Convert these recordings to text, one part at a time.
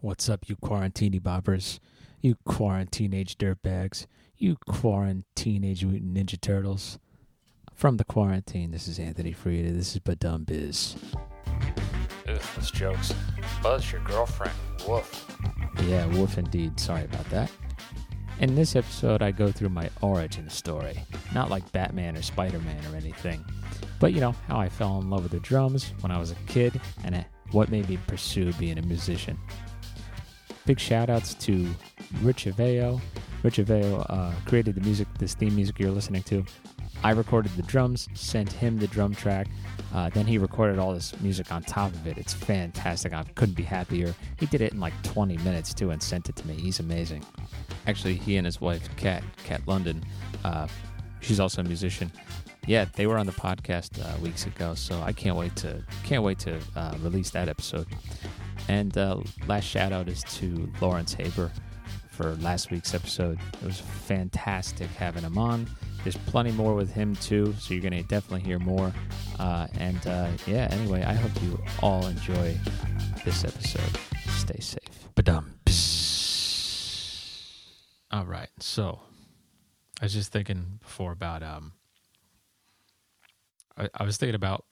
What's up, you quarantini boppers? You quarantine age dirtbags? You quarantine age mutant ninja turtles? From the quarantine, this is Anthony Frieda. This is BaDumBizz. Ugh, those jokes. Buzz your girlfriend. Woof. Yeah, woof indeed. Sorry about that. In this episode, I go through my origin story. Not like Batman or Spider Man or anything, but you know, how I fell in love with the drums when I was a kid and uh, what made me pursue being a musician. Big shout outs to Rich Aveo. Rich Aveo uh, created the music, this theme music you're listening to. I recorded the drums, sent him the drum track. Uh, then he recorded all this music on top of it. It's fantastic. I couldn't be happier. He did it in like 20 minutes too and sent it to me. He's amazing. Actually, he and his wife, Kat, Kat London, uh, she's also a musician. Yeah, they were on the podcast uh, weeks ago, so I can't wait to can't wait to uh, release that episode. And uh, last shout out is to Lawrence Haber for last week's episode. It was fantastic having him on. There's plenty more with him too, so you're gonna definitely hear more. Uh, and uh, yeah, anyway, I hope you all enjoy this episode. Stay safe. Badum. All right, so I was just thinking before about um, I, I was thinking about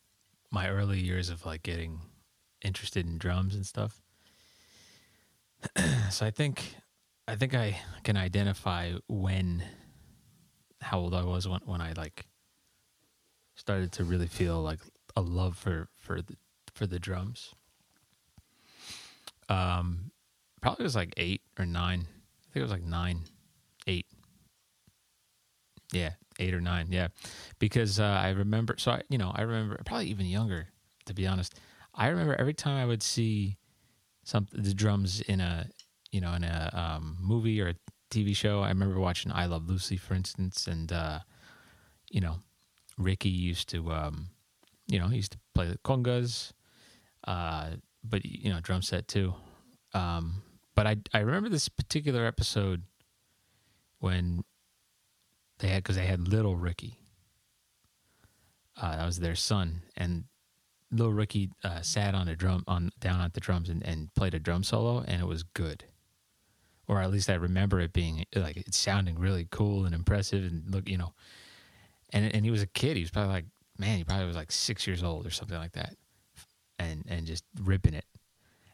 my early years of like getting interested in drums and stuff. so I think I think I can identify when how old I was when when I like started to really feel like a love for for the for the drums. Um probably was like 8 or 9. I think it was like 9, 8. Yeah, 8 or 9. Yeah. Because uh, I remember so I you know, I remember probably even younger to be honest. I remember every time I would see some the drums in a you know in a um, movie or a TV show. I remember watching I Love Lucy, for instance, and uh, you know Ricky used to um, you know he used to play the congas, uh, but you know drum set too. Um, but I I remember this particular episode when they had because they had little Ricky. Uh, that was their son, and little Ricky uh, sat on a drum on down at the drums and, and played a drum solo, and it was good. Or at least I remember it being like it sounding really cool and impressive, and look, you know, and and he was a kid. He was probably like, man, he probably was like six years old or something like that, and and just ripping it.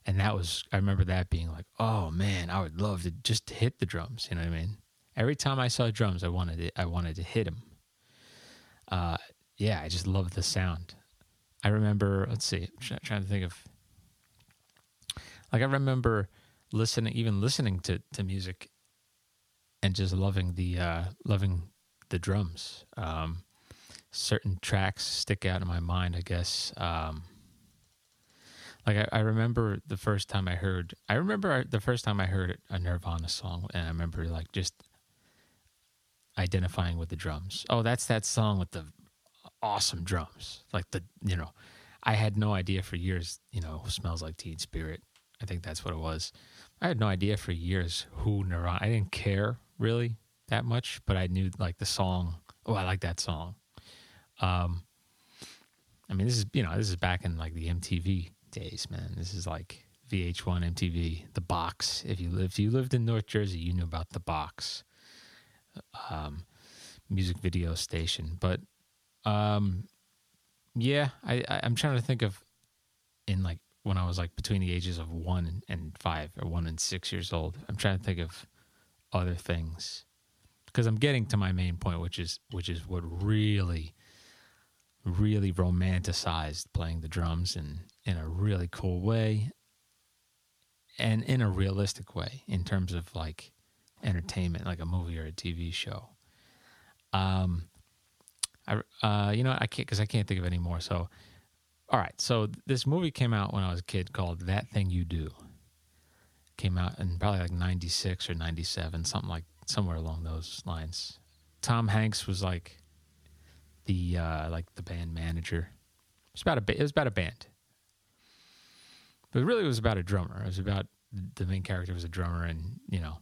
And that was I remember that being like, oh man, I would love to just hit the drums. You know what I mean? Every time I saw drums, I wanted it. I wanted to hit them. Uh, yeah, I just love the sound. I remember, let's see, I'm trying to think of, like, I remember listening, even listening to, to music and just loving the, uh, loving the drums. Um, certain tracks stick out in my mind, I guess. Um, like I, I remember the first time I heard, I remember the first time I heard a Nirvana song, and I remember like just identifying with the drums. Oh, that's that song with the awesome drums. Like the, you know, I had no idea for years, you know, smells like teen spirit. I think that's what it was. I had no idea for years who Nirvana, I didn't care really that much, but I knew like the song. Oh, I like that song. Um, I mean, this is, you know, this is back in like the MTV days, man. This is like VH1 MTV, the box. If you lived, if you lived in North Jersey, you knew about the box. Um, music video station, but um, yeah, I, I am trying to think of in like when I was like between the ages of one and, five or one and six years old. I'm trying to think of other things because I'm getting to my main point, which is which is what really, really romanticized playing the drums in in a really cool way and in a realistic way in terms of like entertainment, like a movie or a TV show. Um, I, uh, you know, I can't because I can't think of any more. So, all right. So this movie came out when I was a kid called That Thing You Do. Came out in probably like '96 or '97, something like somewhere along those lines. Tom Hanks was like the uh, like the band manager. It was about a it was about a band, but really it was about a drummer. It was about the main character was a drummer, and you know,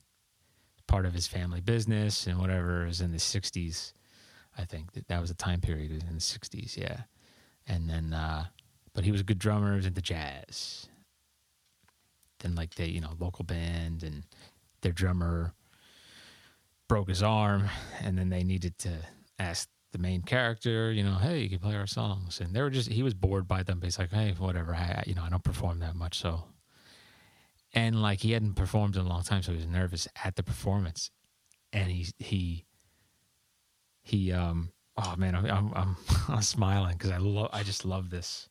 part of his family business and whatever. It was in the '60s I think that, that was a time period in the '60s. Yeah, and then, uh, but he was a good drummer. He was into jazz, then like the, you know local band and their drummer broke his arm, and then they needed to ask the main character, you know, hey, you can play our songs, and they were just he was bored by them. But he's like, hey, whatever, I you know I don't perform that much, so. And like he hadn't performed in a long time, so he was nervous at the performance, and he he he um oh man I'm I'm I'm, I'm smiling because I love I just love this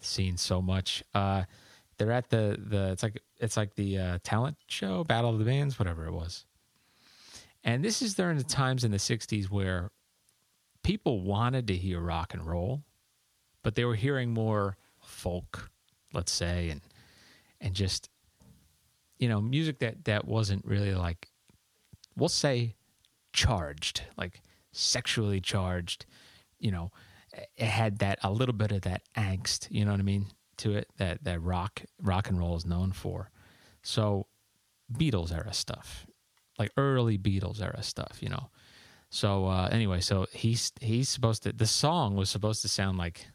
scene so much. Uh, they're at the the it's like it's like the uh, talent show, Battle of the Bands, whatever it was. And this is during the times in the '60s where people wanted to hear rock and roll, but they were hearing more folk, let's say, and and just you know music that that wasn't really like we'll say charged, like sexually charged. You know, it had that a little bit of that angst. You know what I mean? To it that that rock rock and roll is known for. So Beatles era stuff, like early Beatles era stuff. You know. So uh, anyway, so he's he's supposed to. The song was supposed to sound like.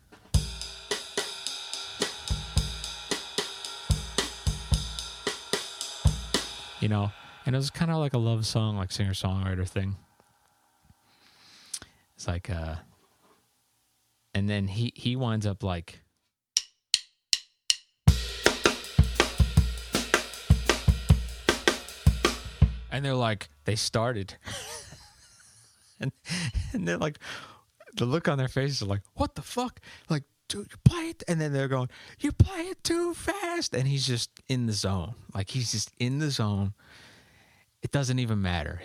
You know, and it was kind of like a love song, like singer songwriter thing. It's like, uh, and then he he winds up like. And they're like, they started. and, and they're like, the look on their faces is like, what the fuck? Like, you play it. And then they're going, you play it too fast. And he's just in the zone. Like, he's just in the zone. It doesn't even matter.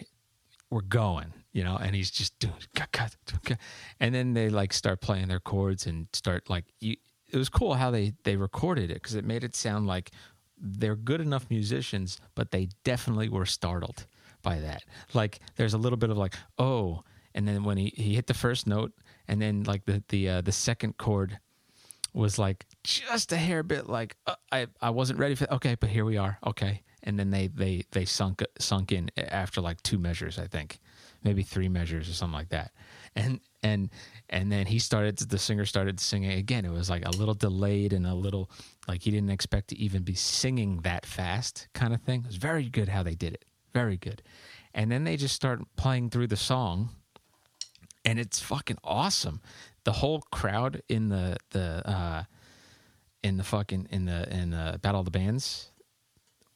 We're going, you know, and he's just doing, and then they like start playing their chords and start like, you, it was cool how they, they recorded it because it made it sound like they're good enough musicians, but they definitely were startled by that. Like there's a little bit of like, oh, and then when he, he hit the first note, and then like the the uh, the second chord was like just a hair bit like uh, I I wasn't ready for okay, but here we are. Okay, and then they they they sunk sunk in after like two measures, I think, maybe three measures or something like that, and and and then he started the singer started singing again. It was like a little delayed and a little like he didn't expect to even be singing that fast, kind of thing. It was very good how they did it, very good, and then they just start playing through the song, and it's fucking awesome. The whole crowd in the the uh, in the fucking in the in the Battle of the Bands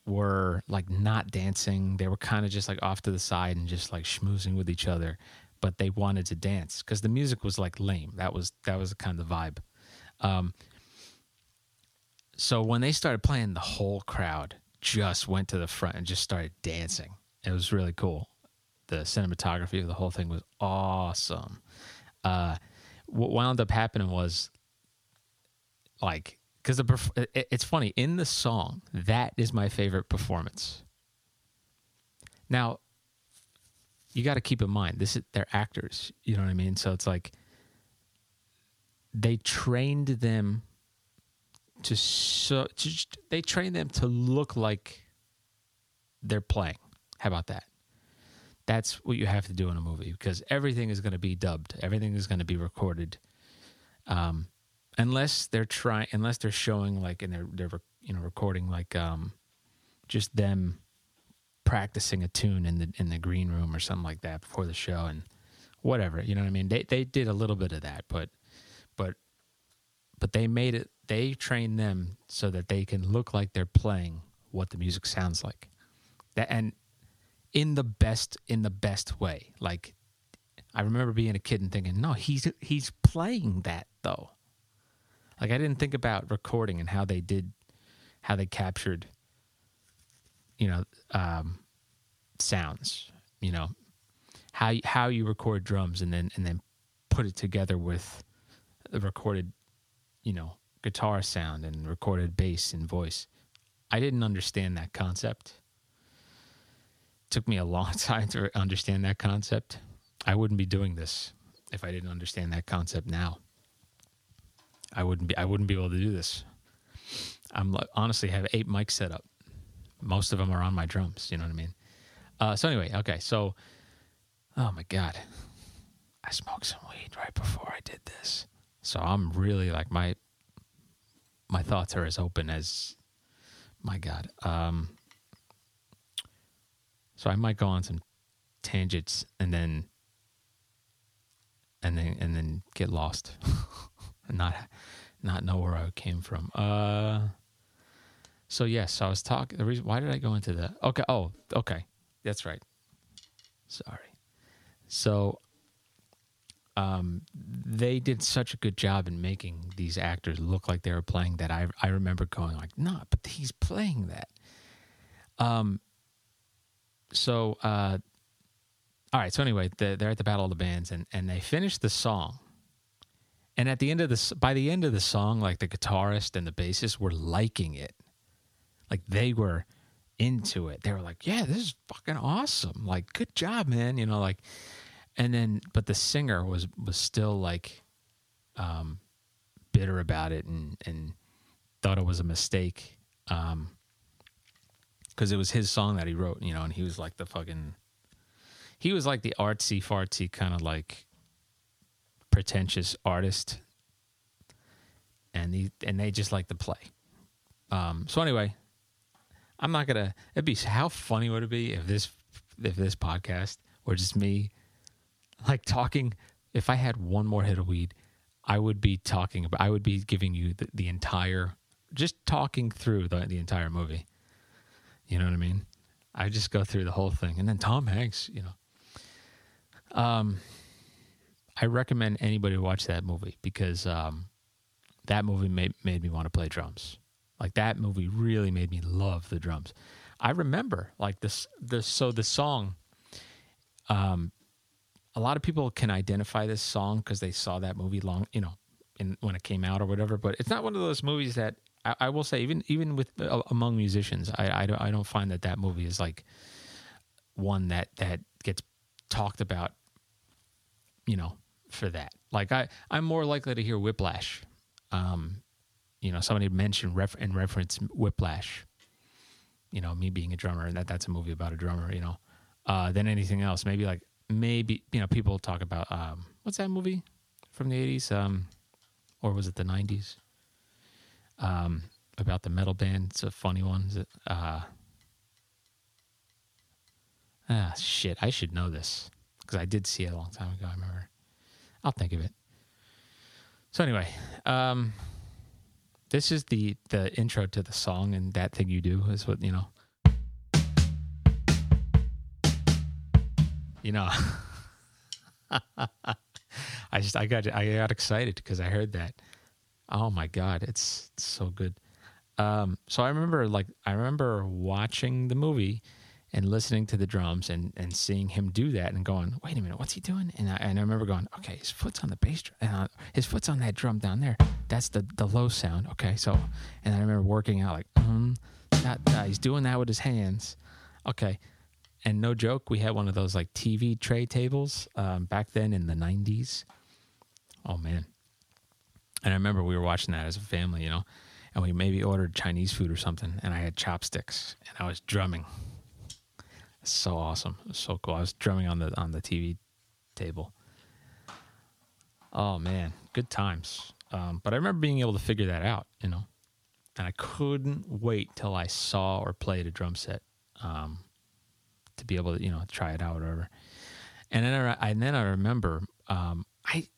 were like not dancing. They were kind of just like off to the side and just like schmoozing with each other, but they wanted to dance because the music was like lame. That was that was kind of the vibe. Um, so when they started playing, the whole crowd just went to the front and just started dancing. It was really cool. The cinematography of the whole thing was awesome. Uh, what wound up happening was like because the it's funny in the song that is my favorite performance. Now you got to keep in mind this is they're actors you know what i mean? So it's like they trained them to so to, they trained them to look like they're playing. How about that that's what you have to do in a movie because everything is going to be dubbed. Everything is going to be recorded. Um, unless they're trying unless they're showing like and they're they're you know recording like um just them practicing a tune in the in the green room or something like that before the show and whatever you know what i mean? They they did a little bit of that but but but they made it they trained them so that they can look like they're playing what the music sounds like. That and in the best in the best way like i remember being a kid and thinking no he's he's playing that though like I didn't think about recording and how they did, how they captured, you know, um, sounds. You know, how how you record drums and then and then put it together with the recorded, you know, guitar sound and recorded bass and voice. I didn't understand that concept. Took me a long time to understand that concept. I wouldn't be doing this if I didn't understand that concept now. I wouldn't be I wouldn't be able to do this. I'm honestly have eight mics set up. Most of them are on my drums. You know what I mean? Uh, so anyway, okay. So, oh my god, I smoked some weed right before I did this. So I'm really like my my thoughts are as open as my God. Um, so I might go on some tangents and then and then and then get lost and not not know where I came from. Uh so yes, so I was talking the reason why did I go into the Okay, oh, okay. That's right. Sorry. So um they did such a good job in making these actors look like they were playing that I I remember going like, "No, but he's playing that." Um so uh all right so anyway the, they're at the battle of the bands and and they finish the song. And at the end of this by the end of the song like the guitarist and the bassist were liking it. Like they were into it. They were like yeah this is fucking awesome. Like good job man you know like and then but the singer was was still like um bitter about it and and thought it was a mistake. Um because it was his song that he wrote you know and he was like the fucking he was like the artsy fartsy kind of like pretentious artist. And he and they just like to play. Um so anyway i'm not gonna it'd be how funny would it be if this if this podcast were just me like talking if i had one more hit of weed i would be talking about i would be giving you the, the entire just talking through the, the entire movie you know what i mean i just go through the whole thing and then tom hanks you know um, I recommend anybody watch that movie because um, that movie made made me want to play drums. Like that movie really made me love the drums. I remember like this this so the song. Um, a lot of people can identify this song because they saw that movie long, you know, in when it came out or whatever. But it's not one of those movies that I, I will say even even with uh, among musicians, I I don't, I don't find that that movie is like one that that gets talked about you know for that. Like i i'm more likely to hear whiplash. Um you know somebody mentioned ref- in reference whiplash. You know me being a drummer and that that's a movie about a drummer you know. Uh than anything else. Maybe like maybe you know people talk about um what's that movie from the 80s um or was it the 90s um about the metal band it's a funny one is it uh ah shit i should know this because I did see it a long time ago. I remember. I'll think of it. So anyway, um, this is the the intro to the song, and that thing you do is what you know. You know, I just I got I got excited because I heard that. Oh my god, it's, it's so good. Um, so I remember like I remember watching the movie and listening to the drums and, and seeing him do that and going, wait a minute, what's he doing? And I, and I remember going, okay, his foot's on the bass drum, and uh, his foot's on that drum down there. That's the, the low sound. Okay, so, and I remember working out like, um, that, uh, he's doing that with his hands. Okay, and no joke, we had one of those like TV tray tables um, back then in the '90s. Oh man, and I remember we were watching that as a family, you know, and we maybe ordered Chinese food or something, and I had chopsticks and I was drumming so awesome. so cool. I was drumming on the on the TV table. Oh man, good times. Um, but I remember being able to figure that out, you know, and I couldn't wait till I saw or played a drum set um, to be able to, you know, try it out or whatever. And then I, and then I remember, um, I,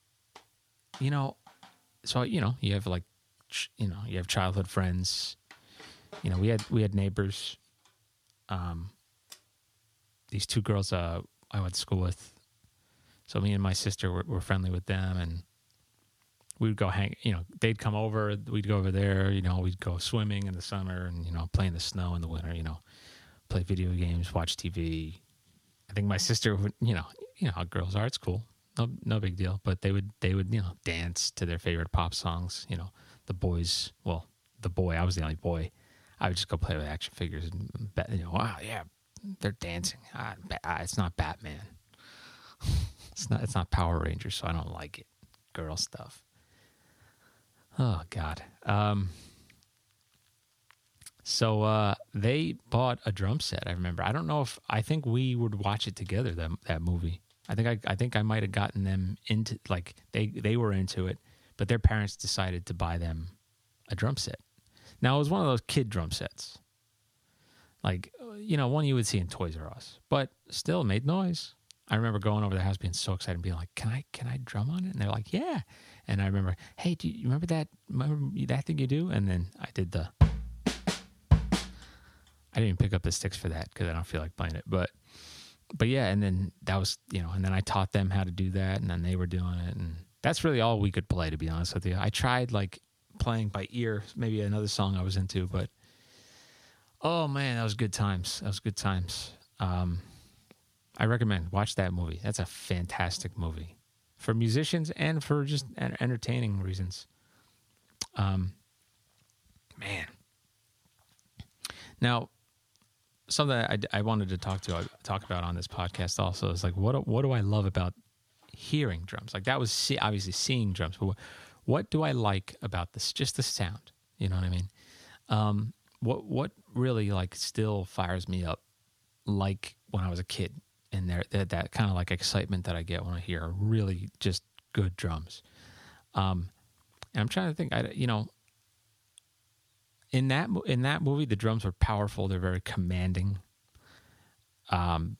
you know, so you know, you have like, you know, you have childhood friends. You know, we had we had neighbors. Um, these two girls uh, I went to school with. So me and my sister were, were friendly with them, and we'd go hang. You know, they'd come over. We'd go over there. You know, we'd go swimming in the summer, and you know, play in the snow in the winter. You know, play video games, watch TV. I think my sister would. You know, you know how girls are. It's cool. No, no big deal. But they would, they would, you know, dance to their favorite pop songs. You know, the boys. Well, the boy. I was the only boy. I would just go play with action figures and, you know, wow, yeah, they're dancing. Ah, it's not Batman. it's not. It's not Power Rangers, so I don't like it. Girl stuff. Oh God. Um. So uh, they bought a drum set. I remember. I don't know if I think we would watch it together. That that movie. I think I, I think I might have gotten them into like they they were into it, but their parents decided to buy them a drum set. Now it was one of those kid drum sets. like you know one you would see in Toys R Us, but still made noise. I remember going over the house being so excited and being like, "Can I can I drum on it?" And they're like, "Yeah." And I remember, "Hey, do you remember that remember that thing you do?" And then I did the. I didn't even pick up the sticks for that because I don't feel like playing it, but but yeah, and then that was you know, and then I taught them how to do that, and then they were doing it, and that's really all we could play to be honest with you. I tried like playing by ear, maybe another song I was into, but oh man, that was good times. That was good times. Um, I recommend watch that movie. That's a fantastic movie for musicians and for just entertaining reasons. Um, man. Now, something I, I wanted to talk to talk about on this podcast also is like what what do I love about hearing drums? Like that was see, obviously seeing drums, but what, what do I like about this? Just the sound. You know what I mean? Um, what what really like still fires me up, like when I was a kid, and there that, that kind of like excitement that I get when I hear really just good drums. Um, and I'm trying to think. I you know in that in that movie the drums were powerful. They're very commanding. Um,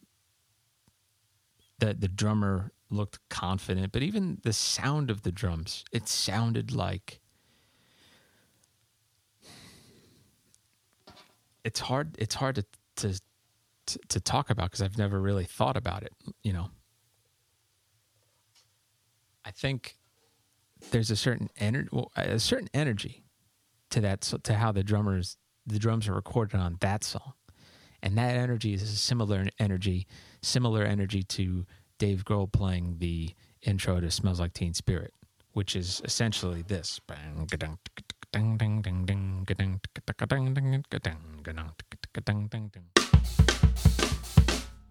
the the drummer looked confident, but even the sound of the drums, it sounded like it's hard it's hard to to to, talk about because I've never really thought about it, you know. I think there's a certain energy well, a certain energy to that to how the drummers the drums are recorded on that song. And that energy is a similar energy, similar energy to Dave Grohl playing the intro to Smells Like Teen Spirit, which is essentially this.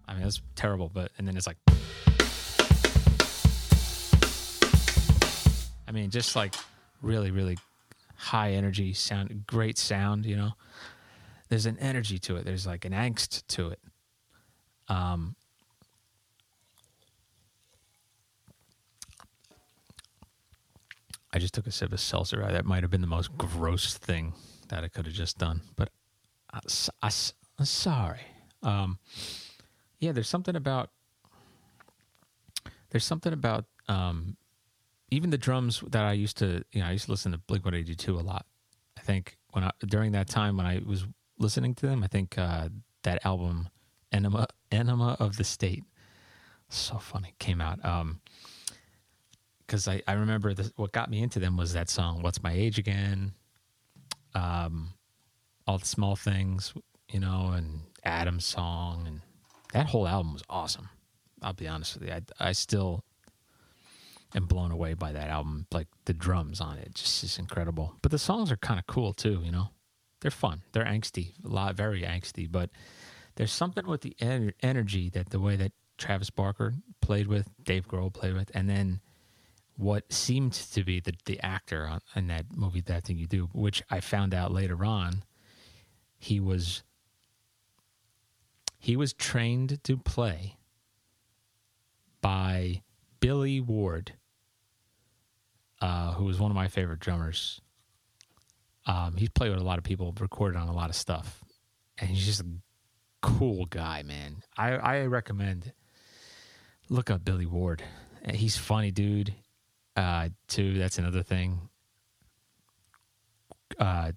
I mean, that's terrible, but and then it's like, I mean, just like really, really high energy sound, great sound. You know, there's an energy to it. There's like an angst to it. Um, I just took a sip of seltzer. That might have been the most gross thing that I could have just done, but I, I, am sorry. Um, yeah, there's something about there's something about um, even the drums that I used to, you know, I used to listen to Blink 182 a lot. I think when I during that time when I was listening to them, I think uh, that album Enema Enema of the State, so funny, came out. Um, because I, I remember the, what got me into them was that song "What's My Age Again," um, all the small things, you know, and Adam's song, and that whole album was awesome. I'll be honest with you, I, I still am blown away by that album. Like the drums on it, just is incredible. But the songs are kind of cool too, you know. They're fun. They're angsty, a lot, very angsty. But there's something with the en- energy that the way that Travis Barker played with, Dave Grohl played with, and then what seemed to be the the actor on, in that movie that thing you do which i found out later on he was he was trained to play by billy ward uh, who was one of my favorite drummers um, he's played with a lot of people recorded on a lot of stuff and he's just a cool guy man i, I recommend look up billy ward he's funny dude uh, too. That's another thing. Uh,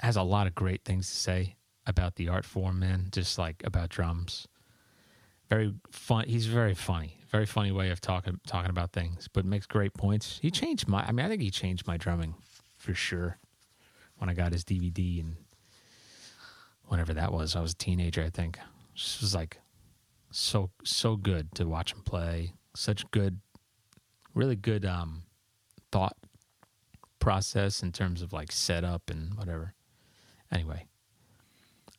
has a lot of great things to say about the art form, man. Just like about drums. Very fun. He's very funny. Very funny way of talking talking about things, but makes great points. He changed my. I mean, I think he changed my drumming for sure. When I got his DVD and whenever that was, I was a teenager. I think. Just was like so so good to watch him play. Such good really good um, thought process in terms of like setup and whatever. Anyway,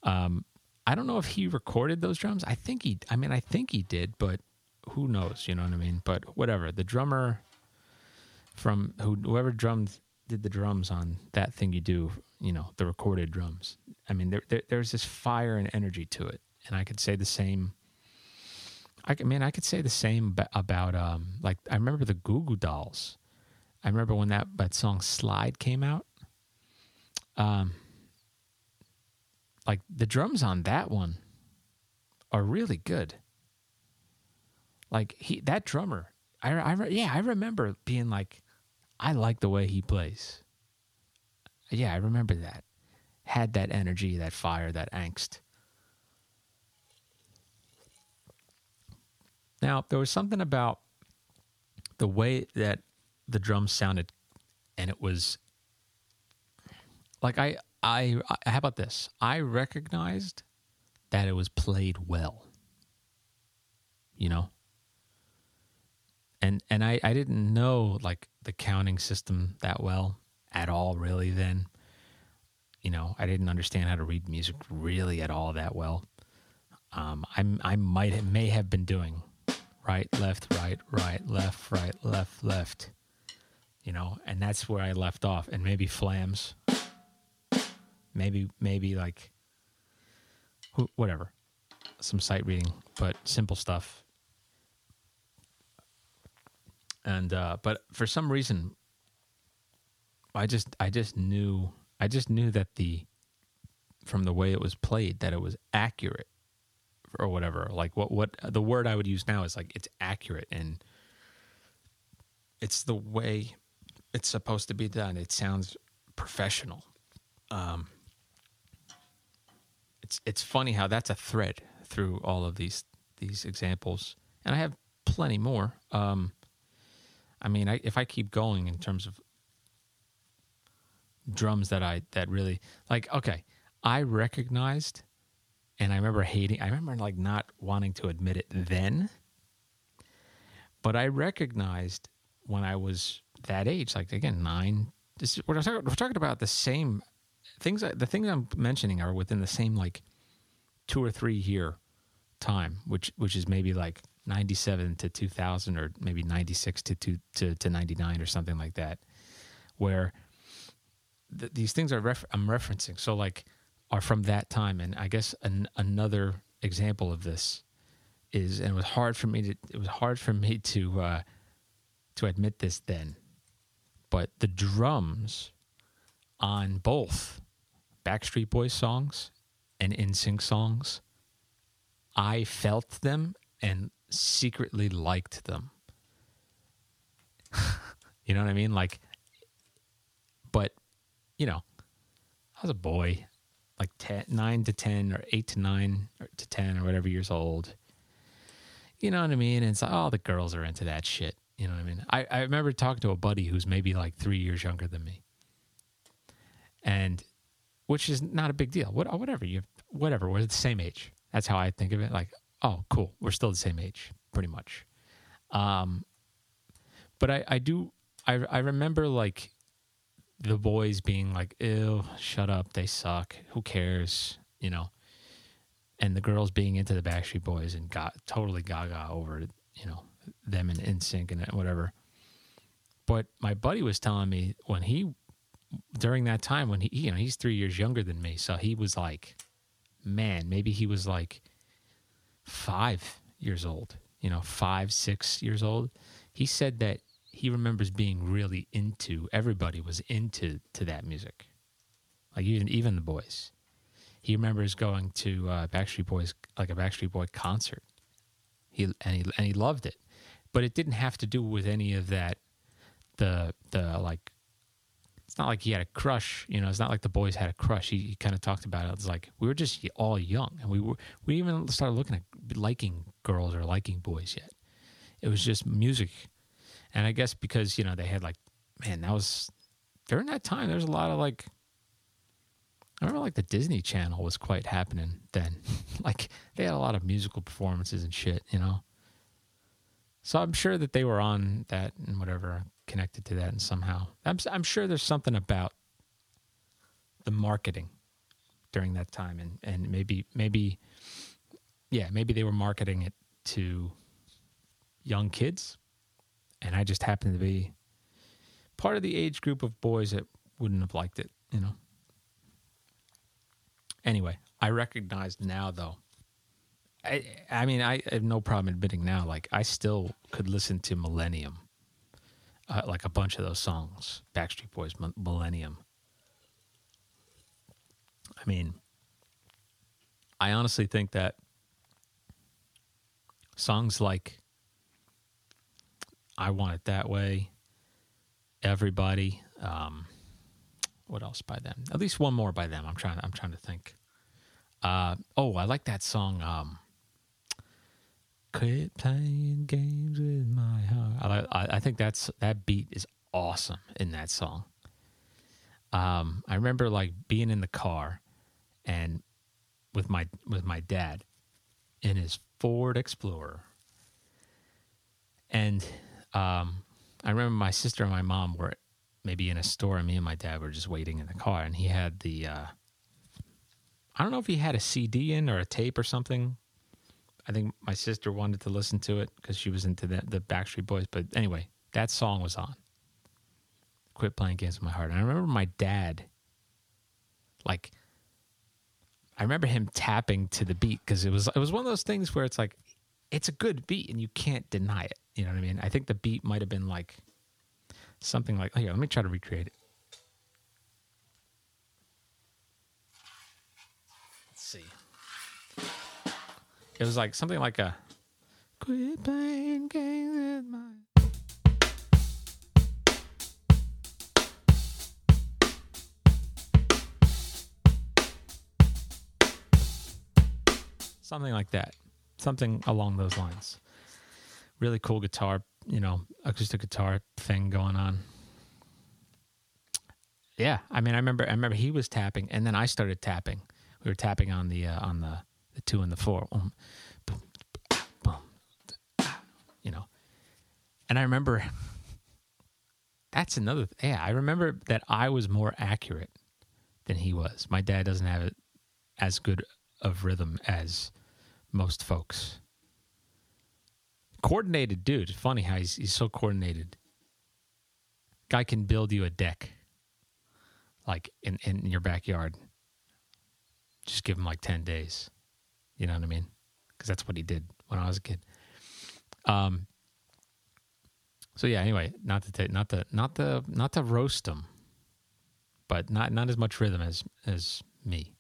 um, I don't know if he recorded those drums. I think he. I mean, I think he did, but who knows? You know what I mean? But whatever. The drummer from who whoever drummed did the drums on that thing you do. You know, the recorded drums. I mean, there, there there's this fire and energy to it, and I could say the same I mean, I could say the same about um, like I remember the Goo Goo Dolls. I remember when that that song "Slide" came out. Um, like the drums on that one are really good. Like he that drummer, I, I yeah, I remember being like, I like the way he plays. Yeah, I remember that. Had that energy, that fire, that angst. Now, there was something about the way that the drums sounded, and it was like I, I, I how about this? I recognized that it was played well. You know, and and I I didn't know like the counting system that well at all really then. You know, I didn't understand how to read music really at all that well. Um, I I might may have been doing right, left, right, right, left, right, left, left. You know, and that's where I left off, and maybe flams, maybe maybe like whatever, some sight reading, but simple stuff. And uh, but for some reason, I just I just knew I just knew that the from the way it was played that it was accurate or whatever. Like what what the word I would use now is like it's accurate and it's the way it's supposed to be done. It sounds professional. Um, it's it's funny how that's a thread through all of these these examples, and I have plenty more. Um, I mean, I, if I keep going in terms of drums that I that really like, okay, I recognized, and I remember hating. I remember like not wanting to admit it then, but I recognized when I was that age, like again nine. This, we're, talking, we're talking about the same things. The things I'm mentioning are within the same like two or three year time, which which is maybe like 97 to 2000 or maybe 96 to to to, to 99 or something like that, where th- these things are ref- I'm referencing. So like are from that time, and I guess an, another example of this is, and it was hard for me to it was hard for me to uh, to admit this then, but the drums on both Backstreet Boys songs and NSYNC songs, I felt them and secretly liked them. you know what I mean? Like, but, you know, I was a boy, like 10, 9 to 10 or 8 to 9 or to 10 or whatever years old. You know what I mean? And it's like, oh, the girls are into that shit. You know what I mean? I, I remember talking to a buddy who's maybe like three years younger than me. And which is not a big deal. What, whatever you, whatever. We're the same age. That's how I think of it. Like, oh, cool. We're still the same age, pretty much. Um, but I, I do, I, I remember like the boys being like, "Ew, shut up, they suck. Who cares?" You know, and the girls being into the Backstreet Boys and got totally gaga over, you know, them and NSYNC and whatever. But my buddy was telling me when he during that time when he you know he's three years younger than me, so he was like, man, maybe he was like five years old, you know, five six years old. He said that he remembers being really into everybody was into to that music, like even even the boys. He remembers going to uh, Backstreet Boys like a Backstreet Boy concert. He and he and he loved it, but it didn't have to do with any of that. The the like it's not like he had a crush, you know. It's not like the boys had a crush. He, he kind of talked about it. It's like we were just all young, and we were we even started looking at liking girls or liking boys yet. It was just music, and I guess because you know they had like, man, that was during that time. There was a lot of like, I remember like the Disney Channel was quite happening then. like they had a lot of musical performances and shit, you know. So I'm sure that they were on that and whatever connected to that and somehow. I'm I'm sure there's something about the marketing during that time and and maybe maybe yeah, maybe they were marketing it to young kids and I just happened to be part of the age group of boys that wouldn't have liked it, you know. Anyway, I recognize now though I, I mean, I have no problem admitting now, like, I still could listen to Millennium, uh, like a bunch of those songs, Backstreet Boys, M- Millennium. I mean, I honestly think that songs like I Want It That Way, Everybody, um, what else by them? At least one more by them. I'm trying I'm trying to think. Uh, oh, I like that song um, Quit playing games with my heart. I, I, think that's that beat is awesome in that song. Um, I remember like being in the car and with my with my dad in his Ford Explorer, and um, I remember my sister and my mom were maybe in a store, and me and my dad were just waiting in the car, and he had the uh, I don't know if he had a CD in or a tape or something. I think my sister wanted to listen to it because she was into the, the Backstreet Boys. But anyway, that song was on. Quit playing games with my heart. And I remember my dad, like, I remember him tapping to the beat because it was it was one of those things where it's like, it's a good beat and you can't deny it. You know what I mean? I think the beat might have been like something like, oh yeah, let me try to recreate it. Let's see. It was like something like a quit playing games with my something like that. Something along those lines. Really cool guitar, you know, acoustic guitar thing going on. Yeah, I mean, I remember, I remember he was tapping, and then I started tapping. We were tapping on the uh, on the the two and the four, boom, boom, you know. And I remember that's another. Yeah, I remember that I was more accurate than he was. My dad doesn't have it as good of rhythm as most folks. Coordinated dude. Funny how he's he's so coordinated. Guy can build you a deck, like in in your backyard. Just give him like ten days. You know what I mean? Because that's what he did when I was a kid. Um. So yeah. Anyway, not to ta- not to not to not to roast him, but not not as much rhythm as as me.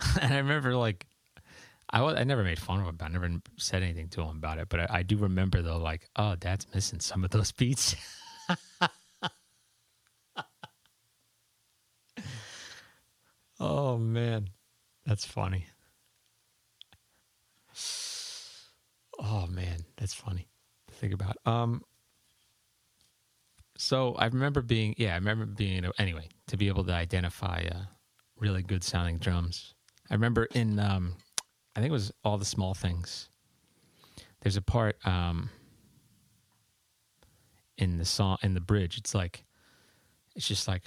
and I remember like I was, I never made fun of him. I never said anything to him about it. But I, I do remember though, like, oh, Dad's missing some of those beats. oh man, that's funny. Oh man, that's funny to think about. Um, so I remember being, yeah, I remember being anyway to be able to identify uh, really good sounding drums. I remember in, um, I think it was all the small things. There's a part um, in the song in the bridge. It's like, it's just like.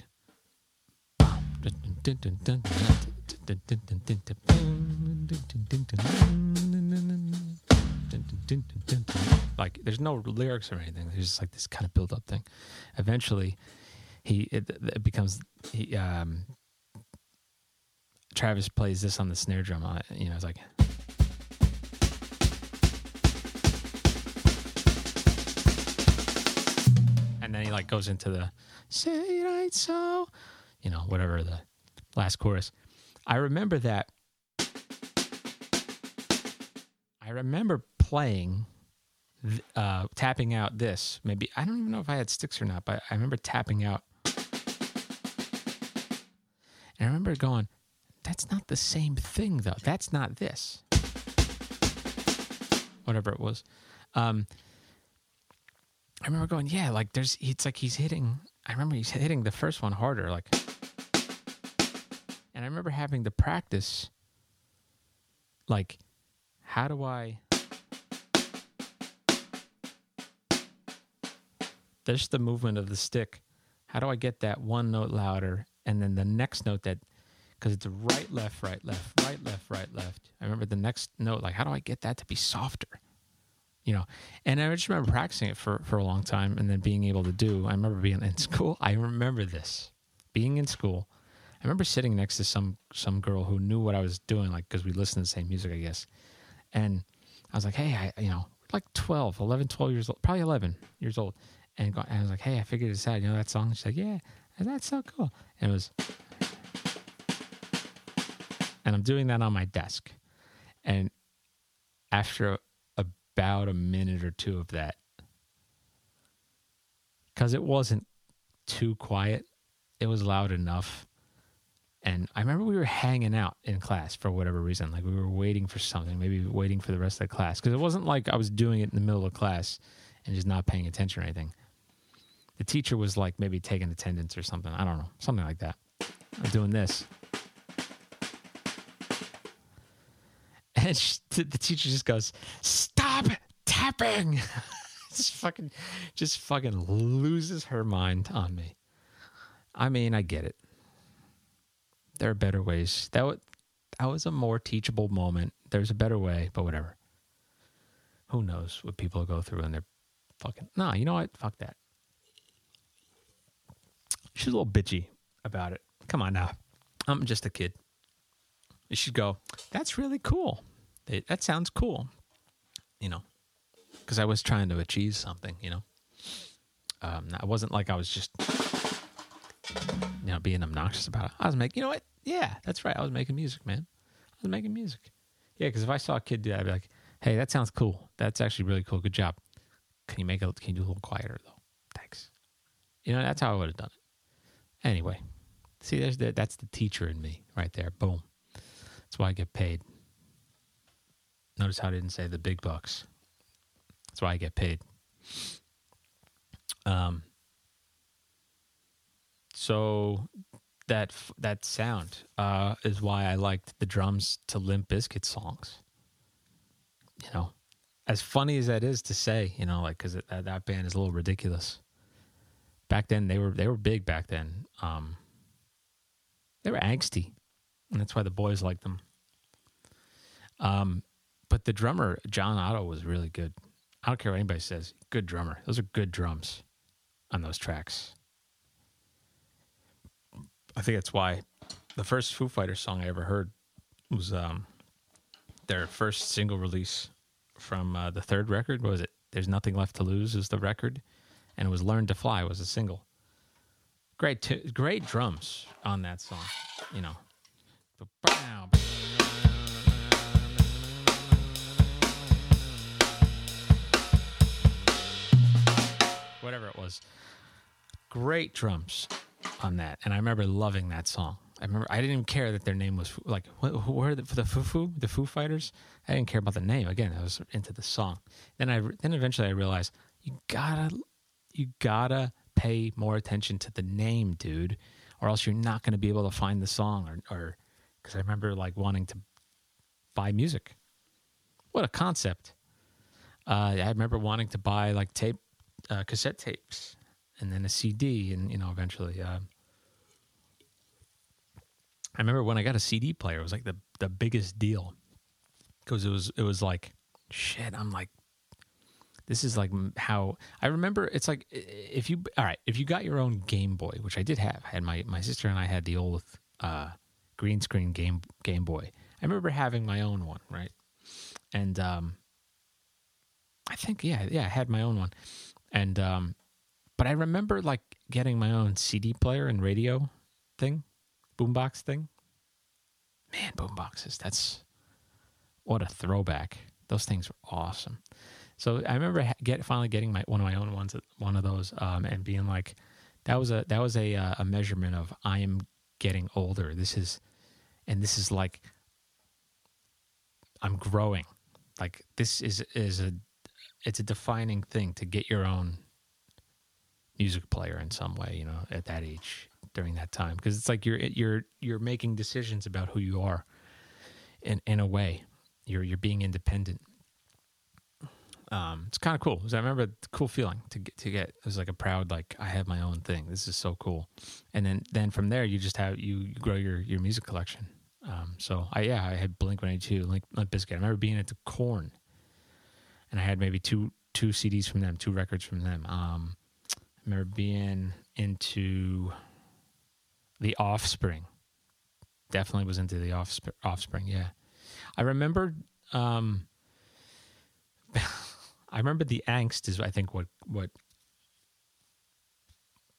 Like there's no lyrics or anything. There's just like this kind of build up thing. Eventually, he it, it becomes he um, Travis plays this on the snare drum. You know, it's like. And then he like goes into the "Say it ain't so," you know, whatever the last chorus. I remember that. I remember playing, uh, tapping out this. Maybe I don't even know if I had sticks or not, but I remember tapping out. And I remember going, that's not the same thing though. That's not this. Whatever it was. Um, I remember going, yeah, like there's, it's like he's hitting, I remember he's hitting the first one harder, like, and I remember having to practice, like, how do I, there's the movement of the stick. How do I get that one note louder? And then the next note that, because it's right, left, right, left, right, left, right, left. I remember the next note, like, how do I get that to be softer? You know, and I just remember practicing it for, for a long time and then being able to do. I remember being in school. I remember this being in school. I remember sitting next to some some girl who knew what I was doing, like because we listened to the same music, I guess. And I was like, hey, I you know, like 12, 11, 12 years old, probably 11 years old. And, go, and I was like, hey, I figured this out. You know that song? She's like, yeah, and that's so cool. And it was, and I'm doing that on my desk. And after about a minute or two of that, because it wasn't too quiet, it was loud enough. And I remember we were hanging out in class for whatever reason. Like we were waiting for something, maybe waiting for the rest of the class. Because it wasn't like I was doing it in the middle of class and just not paying attention or anything. The teacher was like maybe taking attendance or something. I don't know, something like that. I'm doing this. And she, the teacher just goes, "Stop tapping!" just fucking, just fucking loses her mind on me. I mean, I get it. There are better ways. That was, that was a more teachable moment. There's a better way, but whatever. Who knows what people go through and they're fucking. Nah, you know what? Fuck that. She's a little bitchy about it. Come on now. I'm just a kid. Should go, that's really cool. That sounds cool. You know, because I was trying to achieve something, you know. Um, I wasn't like I was just, you know, being obnoxious about it. I was making, you know what? Yeah, that's right. I was making music, man. I was making music. Yeah, because if I saw a kid do that, I'd be like, hey, that sounds cool. That's actually really cool. Good job. Can you make it, can you do a little quieter, though? Thanks. You know, that's how I would have done it. Anyway, see, there's the, that's the teacher in me right there. Boom. That's why I get paid. Notice how I didn't say the big bucks. That's why I get paid. Um. So that that sound uh, is why I liked the drums to Limp Bizkit songs. You know, as funny as that is to say, you know, like because that, that band is a little ridiculous. Back then, they were they were big. Back then, um, they were angsty, and that's why the boys liked them. Um, but the drummer John Otto was really good. I don't care what anybody says. Good drummer. Those are good drums on those tracks. I think that's why the first Foo Fighters song I ever heard was um, their first single release from uh, the third record. What was it? There's Nothing Left to Lose is the record, and it was Learn to Fly was a single. Great, t- great drums on that song. You know. whatever it was. Great drums on that, and I remember loving that song. I remember I didn't even care that their name was like who were the, the Foo Foo the Foo Fighters. I didn't care about the name. Again, I was into the song. Then I then eventually I realized you gotta you gotta pay more attention to the name, dude, or else you're not to be able to find the song. Or or because I remember like wanting to buy music. What a concept! Uh, I remember wanting to buy like tape uh, cassette tapes and then a CD, and you know, eventually. Uh, I remember when I got a CD player, it was like the the biggest deal because it was it was like shit. I'm like, this is like how I remember. It's like if you all right, if you got your own Game Boy, which I did have, I had my my sister and I had the old uh, green screen game Game Boy. I remember having my own one, right? And um, I think yeah, yeah, I had my own one, and um, but I remember like getting my own CD player and radio thing, boombox thing. Man, boomboxes. That's what a throwback. Those things were awesome. So I remember get finally getting my one of my own ones, one of those, um, and being like, that was a that was a uh, a measurement of I am getting older. This is, and this is like, I'm growing. Like this is is a it's a defining thing to get your own music player in some way, you know, at that age during that time because it's like you're you're you're making decisions about who you are in in a way. You're you're being independent. Um, it's kind of cool. I remember the cool feeling to get to get. It was like a proud like I have my own thing. This is so cool. And then then from there you just have you, grow your your music collection. Um, so I yeah I had Blink One Eighty Two, Limp Bizkit. I remember being into Korn, and I had maybe two two CDs from them, two records from them. Um, I remember being into the Offspring. Definitely was into the Offspring. Yeah, I remember. Um, I remember the angst is I think what what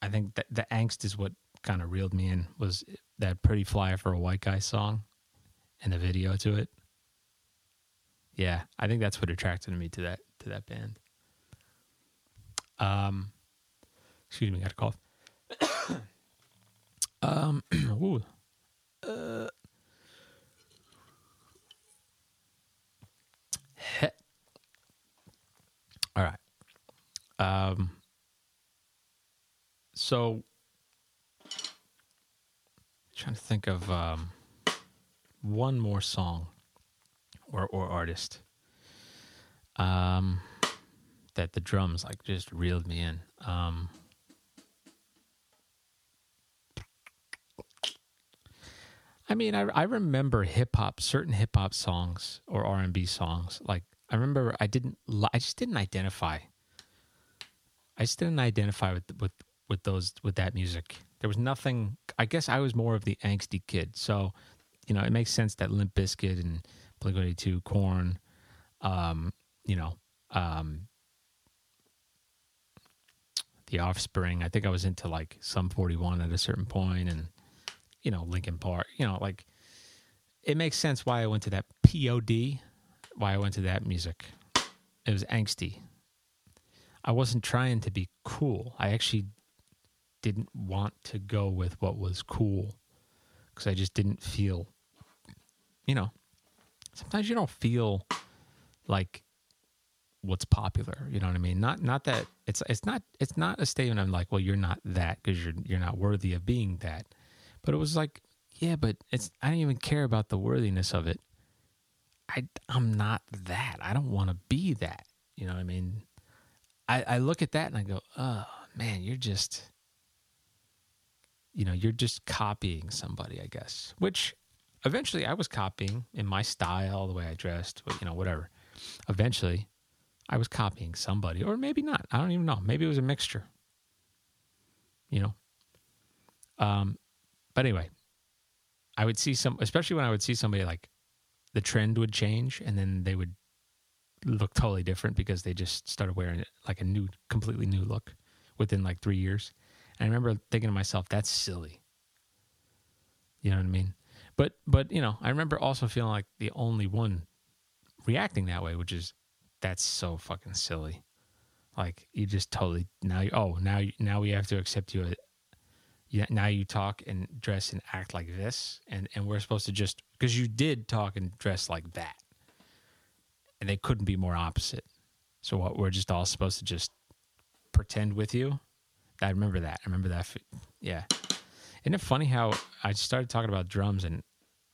I think that the angst is what kind of reeled me in was that "Pretty Fly for a White Guy" song and the video to it. Yeah, I think that's what attracted me to that to that band. Um, excuse me, I got a cough. um, ooh, uh, he- all right. Um, so trying to think of um, one more song or or artist um, that the drums like just reeled me in. Um, I mean, I I remember hip hop, certain hip hop songs or R and B songs. Like I remember, I didn't, I just didn't identify. I just didn't identify with with with those with that music. There was nothing. I guess I was more of the angsty kid, so you know it makes sense that Limp Bizkit and Blink One Eighty Two, Korn, um, you know, um, The Offspring. I think I was into like Sum Forty One at a certain point, and you know Linkin Park. You know, like it makes sense why I went to that POD, why I went to that music. It was angsty. I wasn't trying to be cool. I actually didn't want to go with what was cool because I just didn't feel, you know, sometimes you don't feel like what's popular. You know what I mean? Not not that it's it's not it's not a statement. I'm like, well, you're not that because you're you're not worthy of being that. But it was like, yeah, but it's I don't even care about the worthiness of it. I I'm not that. I don't want to be that. You know what I mean? I, I look at that and I go, oh man, you're just, you know, you're just copying somebody, I guess. Which eventually I was copying in my style, the way I dressed, you know, whatever. Eventually, I was copying somebody, or maybe not. I don't even know. Maybe it was a mixture. You know. Um, but anyway, I would see some, especially when I would see somebody like, the trend would change, and then they would look totally different because they just started wearing it like a new, completely new look within like three years. And I remember thinking to myself, that's silly. You know what I mean? But but you know, I remember also feeling like the only one reacting that way, which is that's so fucking silly. Like you just totally now. You, oh, now now we have to accept you. Uh, yeah, now you talk and dress and act like this, and and we're supposed to just because you did talk and dress like that and they couldn't be more opposite. So what we're just all supposed to just pretend with you. I remember that. I remember that. Yeah. Isn't it funny how I started talking about drums and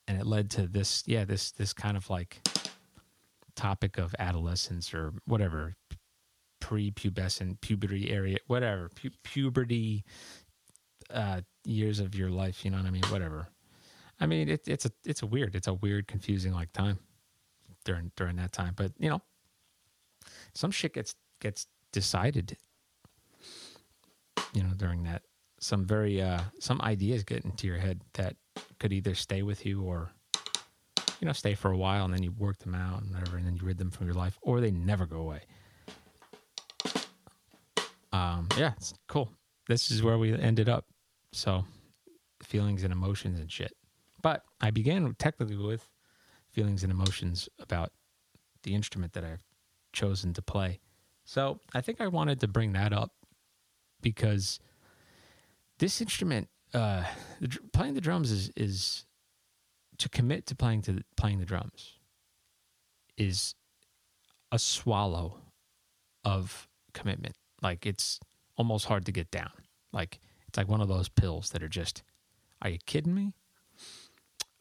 and it led to this yeah, this this kind of like topic of adolescence or whatever pre-pubescent puberty area whatever pu- puberty uh years of your life, you know what I mean? Whatever. I mean, it, it's a it's a weird, it's a weird confusing like time during during that time. But you know, some shit gets gets decided. You know, during that, some very uh, some ideas get into your head that could either stay with you or you know stay for a while and then you work them out and whatever, and then you rid them from your life, or they never go away. Um, yeah, it's cool. This is where we ended up. So, feelings and emotions and shit. But I began technically with feelings and emotions about the instrument that I've chosen to play. So I think I wanted to bring that up because this instrument, uh, the, playing the drums is is to commit to playing to the, playing the drums is a swallow of commitment. Like it's almost hard to get down. Like it's like one of those pills that are just, are you kidding me?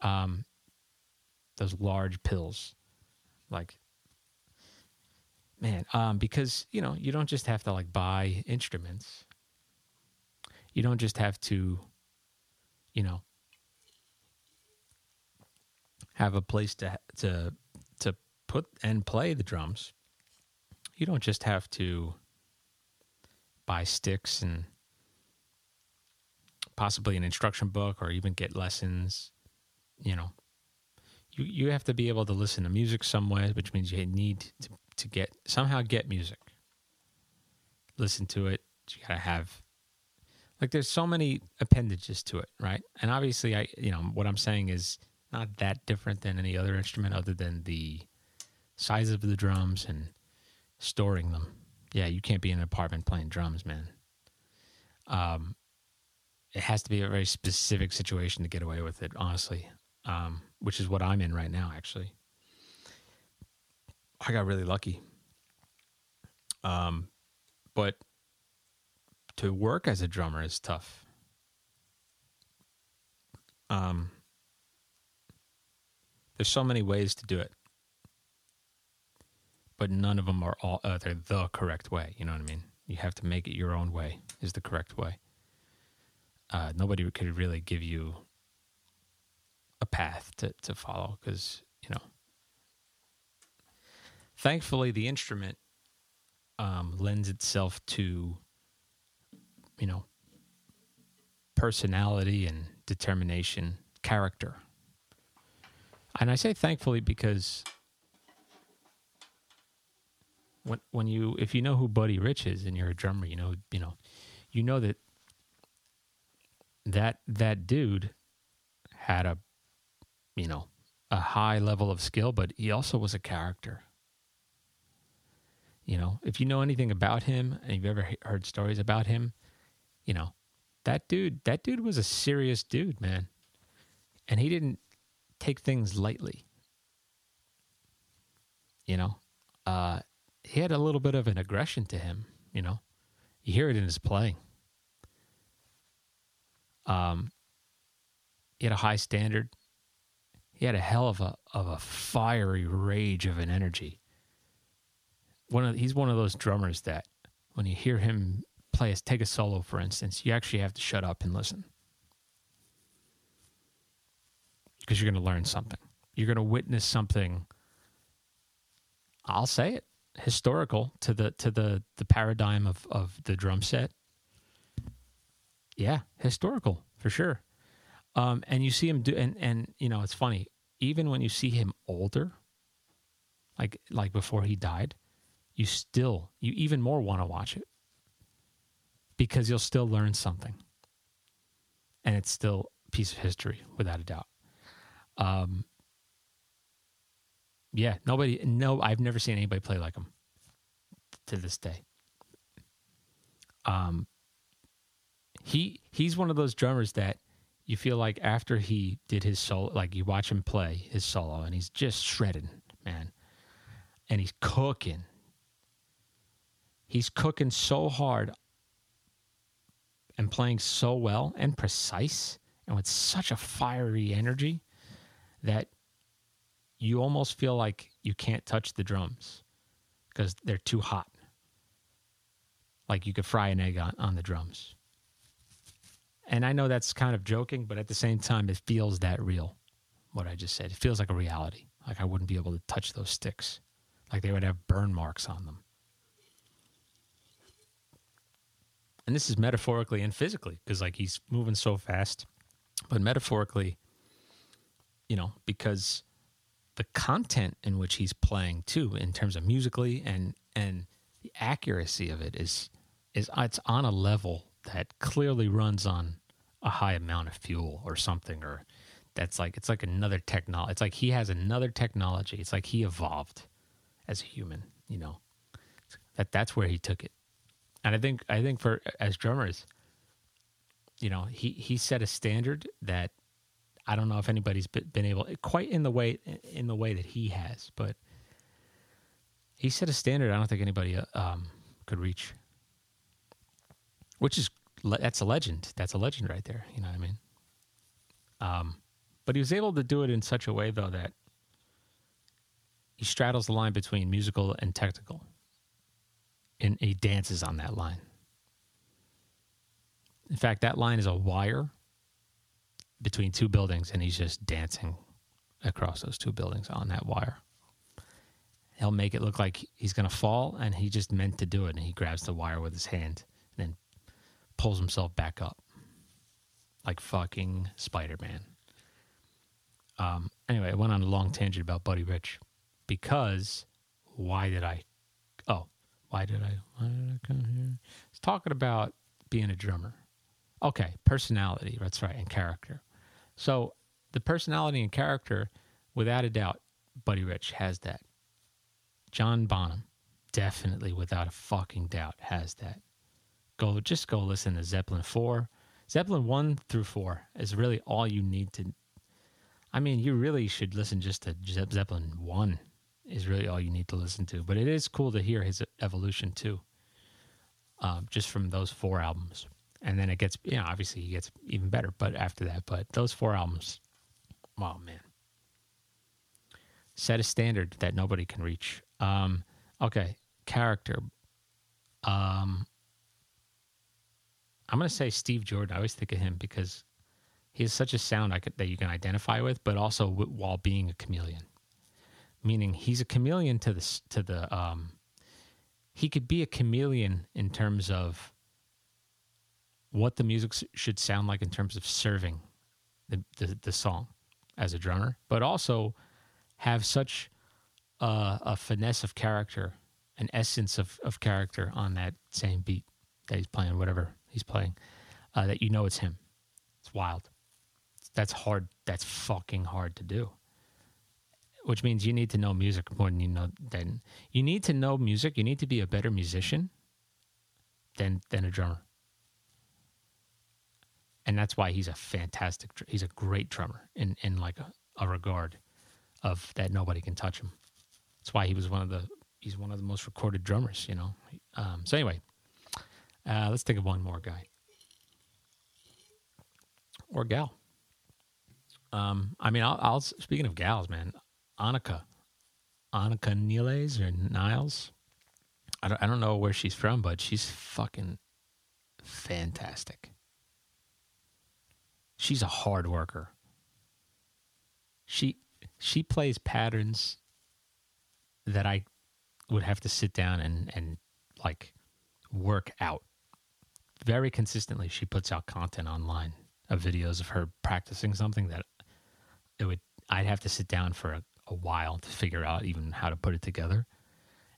Um, those large pills. Like man um because you know you don't just have to like buy instruments. You don't just have to you know have a place to to to put and play the drums. You don't just have to buy sticks and possibly an instruction book or even get lessons you know you you have to be able to listen to music some way, which means you need to, to get somehow get music. Listen to it. You gotta have like there's so many appendages to it, right? And obviously, I you know what I'm saying is not that different than any other instrument other than the size of the drums and storing them. Yeah, you can't be in an apartment playing drums, man. Um, it has to be a very specific situation to get away with it, honestly. Um, which is what I'm in right now, actually. I got really lucky. Um, but to work as a drummer is tough. Um, there's so many ways to do it, but none of them are all uh, they're the correct way. You know what I mean? You have to make it your own way is the correct way. Uh, nobody could really give you a path to, to follow because you know thankfully the instrument um, lends itself to you know personality and determination character. And i say thankfully because when when you if you know who buddy rich is and you're a drummer you know you know you know that that that dude had a you know, a high level of skill, but he also was a character. You know, if you know anything about him and you've ever heard stories about him, you know, that dude, that dude was a serious dude, man. And he didn't take things lightly. You know, uh, he had a little bit of an aggression to him, you know. You hear it in his playing. Um, he had a high standard he had a hell of a of a fiery rage of an energy. One of he's one of those drummers that when you hear him play, take a solo for instance, you actually have to shut up and listen because you're going to learn something. You're going to witness something. I'll say it historical to the to the the paradigm of of the drum set. Yeah, historical for sure. Um, and you see him do, and and you know it's funny. Even when you see him older, like like before he died, you still you even more want to watch it because you'll still learn something, and it's still a piece of history without a doubt. Um, yeah, nobody, no, I've never seen anybody play like him to this day. Um, he he's one of those drummers that you feel like after he did his solo, like you watch him play his solo, and he's just shredding, man, and he's cooking. He's cooking so hard and playing so well and precise and with such a fiery energy that you almost feel like you can't touch the drums because they're too hot. Like you could fry an egg on, on the drums. And I know that's kind of joking, but at the same time, it feels that real, what I just said. It feels like a reality. Like I wouldn't be able to touch those sticks, like they would have burn marks on them. And this is metaphorically and physically, because like he's moving so fast, but metaphorically, you know, because the content in which he's playing too, in terms of musically and and the accuracy of it is is it's on a level that clearly runs on a high amount of fuel or something or that's like it's like another technology it's like he has another technology. It's like he evolved as a human you know? That that's where he took it. And i think i think for as drummers you know he he set a standard that i don't know if anybody's been able quite in the way in the way that he has but he set a standard i don't think anybody um, could reach which is that's a legend. That's a legend right there. You know what I mean? Um, but he was able to do it in such a way though that he straddles the line between musical and technical, and he dances on that line. In fact, that line is a wire between two buildings, and he's just dancing across those two buildings on that wire. He'll make it look like he's going to fall, and he just meant to do it, and he grabs the wire with his hand and then pulls himself back up like fucking Spider Man. Um, anyway, I went on a long tangent about Buddy Rich because why did I? Oh, why did I? Why did I come here? It's talking about being a drummer. Okay, personality. That's right, and character. So the personality and character, without a doubt, Buddy Rich has that. John Bonham, definitely without a fucking doubt, has that. Go just go listen to Zeppelin four, Zeppelin one through four is really all you need to. I mean, you really should listen just to Ze- Zeppelin one is really all you need to listen to. But it is cool to hear his evolution too, um, just from those four albums. And then it gets, you know, obviously he gets even better. But after that, but those four albums, wow, man, set a standard that nobody can reach. Um, okay, character. Um, I'm gonna say Steve Jordan. I always think of him because he has such a sound could, that you can identify with, but also w- while being a chameleon. Meaning he's a chameleon to the to the. Um, he could be a chameleon in terms of what the music should sound like in terms of serving the, the, the song as a drummer, but also have such a, a finesse of character, an essence of, of character on that same beat that he's playing, whatever he's playing, uh, that you know it's him. It's wild. That's hard. That's fucking hard to do. Which means you need to know music more than you know. Then you need to know music. You need to be a better musician than than a drummer and that's why he's a fantastic he's a great drummer in in like a, a regard of that nobody can touch him that's why he was one of the he's one of the most recorded drummers you know um, so anyway uh, let's think of one more guy. Or gal. Um, i mean I'll, I'll speaking of gals man Anika. Anika Nilles or Nilles? I don't, I don't know where she's from but she's fucking fantastic. She's a hard worker. She she plays patterns that I would have to sit down and and like work out. Very consistently she puts out content online of videos of her practicing something that it would I'd have to sit down for a, a while to figure out even how to put it together.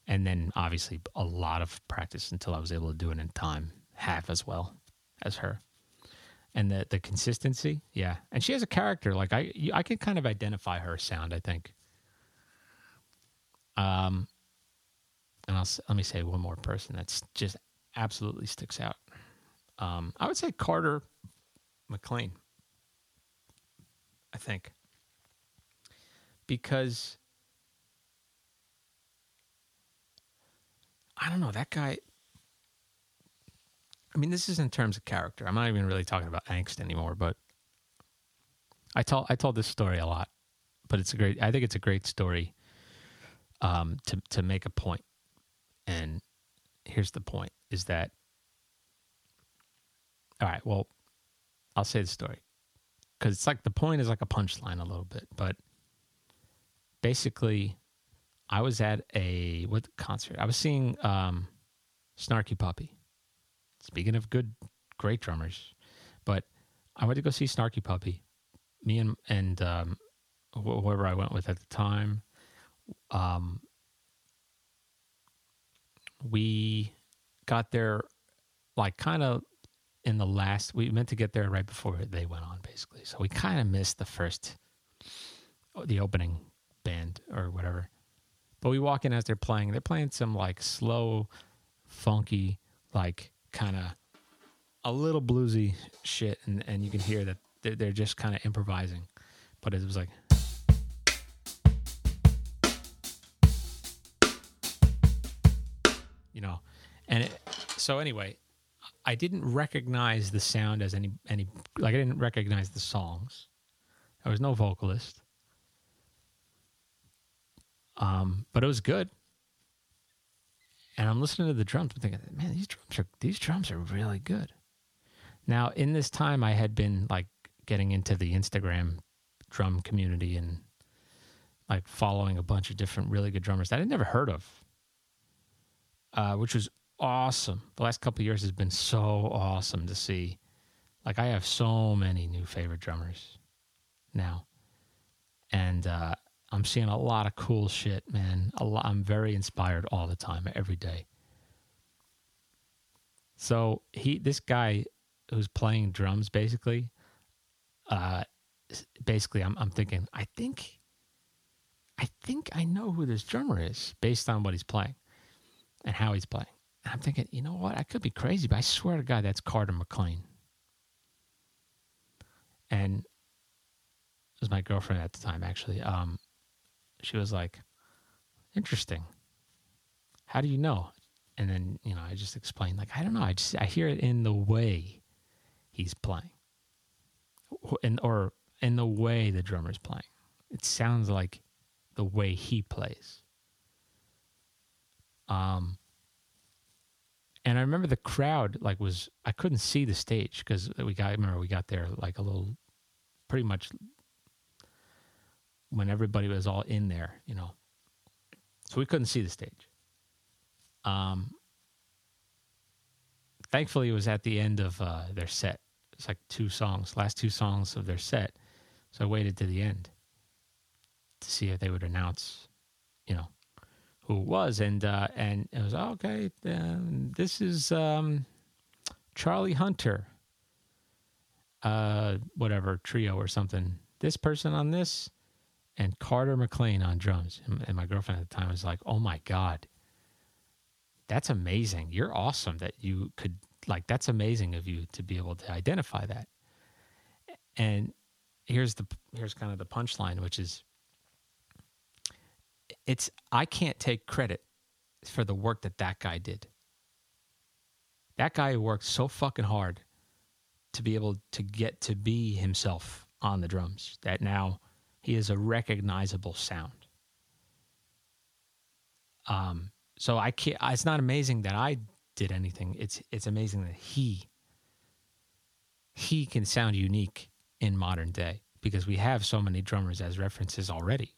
And then obviously a lot of practice until I was able to do it in time, half as well as her. And the the consistency yeah. And she has a character like i i can kind of identify her sound i think. Um and i'll let me say one more person that's just absolutely sticks out um i would say carter mclean i think because i don't know that guy I mean, this is in terms of character. I'm not even really talking about angst anymore, but I told I told this story a lot, but it's a great. I think it's a great story um, to to make a point. And here's the point: is that all right? Well, I'll say the story because it's like the point is like a punchline a little bit, but basically, I was at a what concert? I was seeing um, Snarky Puppy. Speaking of good, great drummers, but I went to go see Snarky Puppy. Me and and um, wh- whoever I went with at the time, um, we got there like kind of in the last. We meant to get there right before they went on, basically. So we kind of missed the first, the opening band or whatever. But we walk in as they're playing. They're playing some like slow, funky, like kind of a little bluesy shit, and, and you can hear that they're, they're just kind of improvising. But it was like. You know, and it, so anyway, I didn't recognize the sound as any any like I didn't recognize the songs. There was no vocalist. Um, but it was good. And I'm listening to the drums. I'm thinking, man, these drums are these drums are really good. Now, in this time, I had been like getting into the Instagram drum community and like following a bunch of different really good drummers that I'd never heard of, uh, which was awesome. The last couple years has been so awesome to see. Like I have so many new favorite drummers now, and uh, I'm seeing a lot of cool shit, man. Lot, I'm very inspired all the time, every day. So he, this guy who's playing drums, basically, uh, basically, I'm, I'm thinking, I think, I think I know who this drummer is based on what he's playing and how he's playing. And I'm thinking, you know what? I could be crazy, but I swear to God, that's Carter McLean. And it was my girlfriend at the time, actually. Um, she was like, interesting. How do you know? And then, you know, I just explained, like, I don't know. I just, I hear it in the way he's playing. And, or in the way the drummer's playing. It sounds like the way he plays. Um, and I remember the crowd like was I couldn't see the stage because we got I remember we got there like a little, pretty much when everybody was all in there, you know, so we couldn't see the stage. Um, thankfully, it was at the end of uh, their set. It's like two songs, last two songs of their set. So I waited to the end to see if they would announce, you know, who it was, and uh, and it was okay. Uh, this is um, Charlie Hunter, uh, whatever trio or something. This person on this, and Carter McLean on drums. And my girlfriend at the time was like, "Oh my god, that's amazing! You're awesome that you could like. That's amazing of you to be able to identify that." And here's the here's kind of the punchline, which is it's I can't take credit for the work that that guy did. That guy worked so fucking hard to be able to get to be himself on the drums that now he is a recognizable sound. Um, so I can't. It's not amazing that I did anything. It's it's amazing that he he can sound unique in modern day because we have so many drummers as references already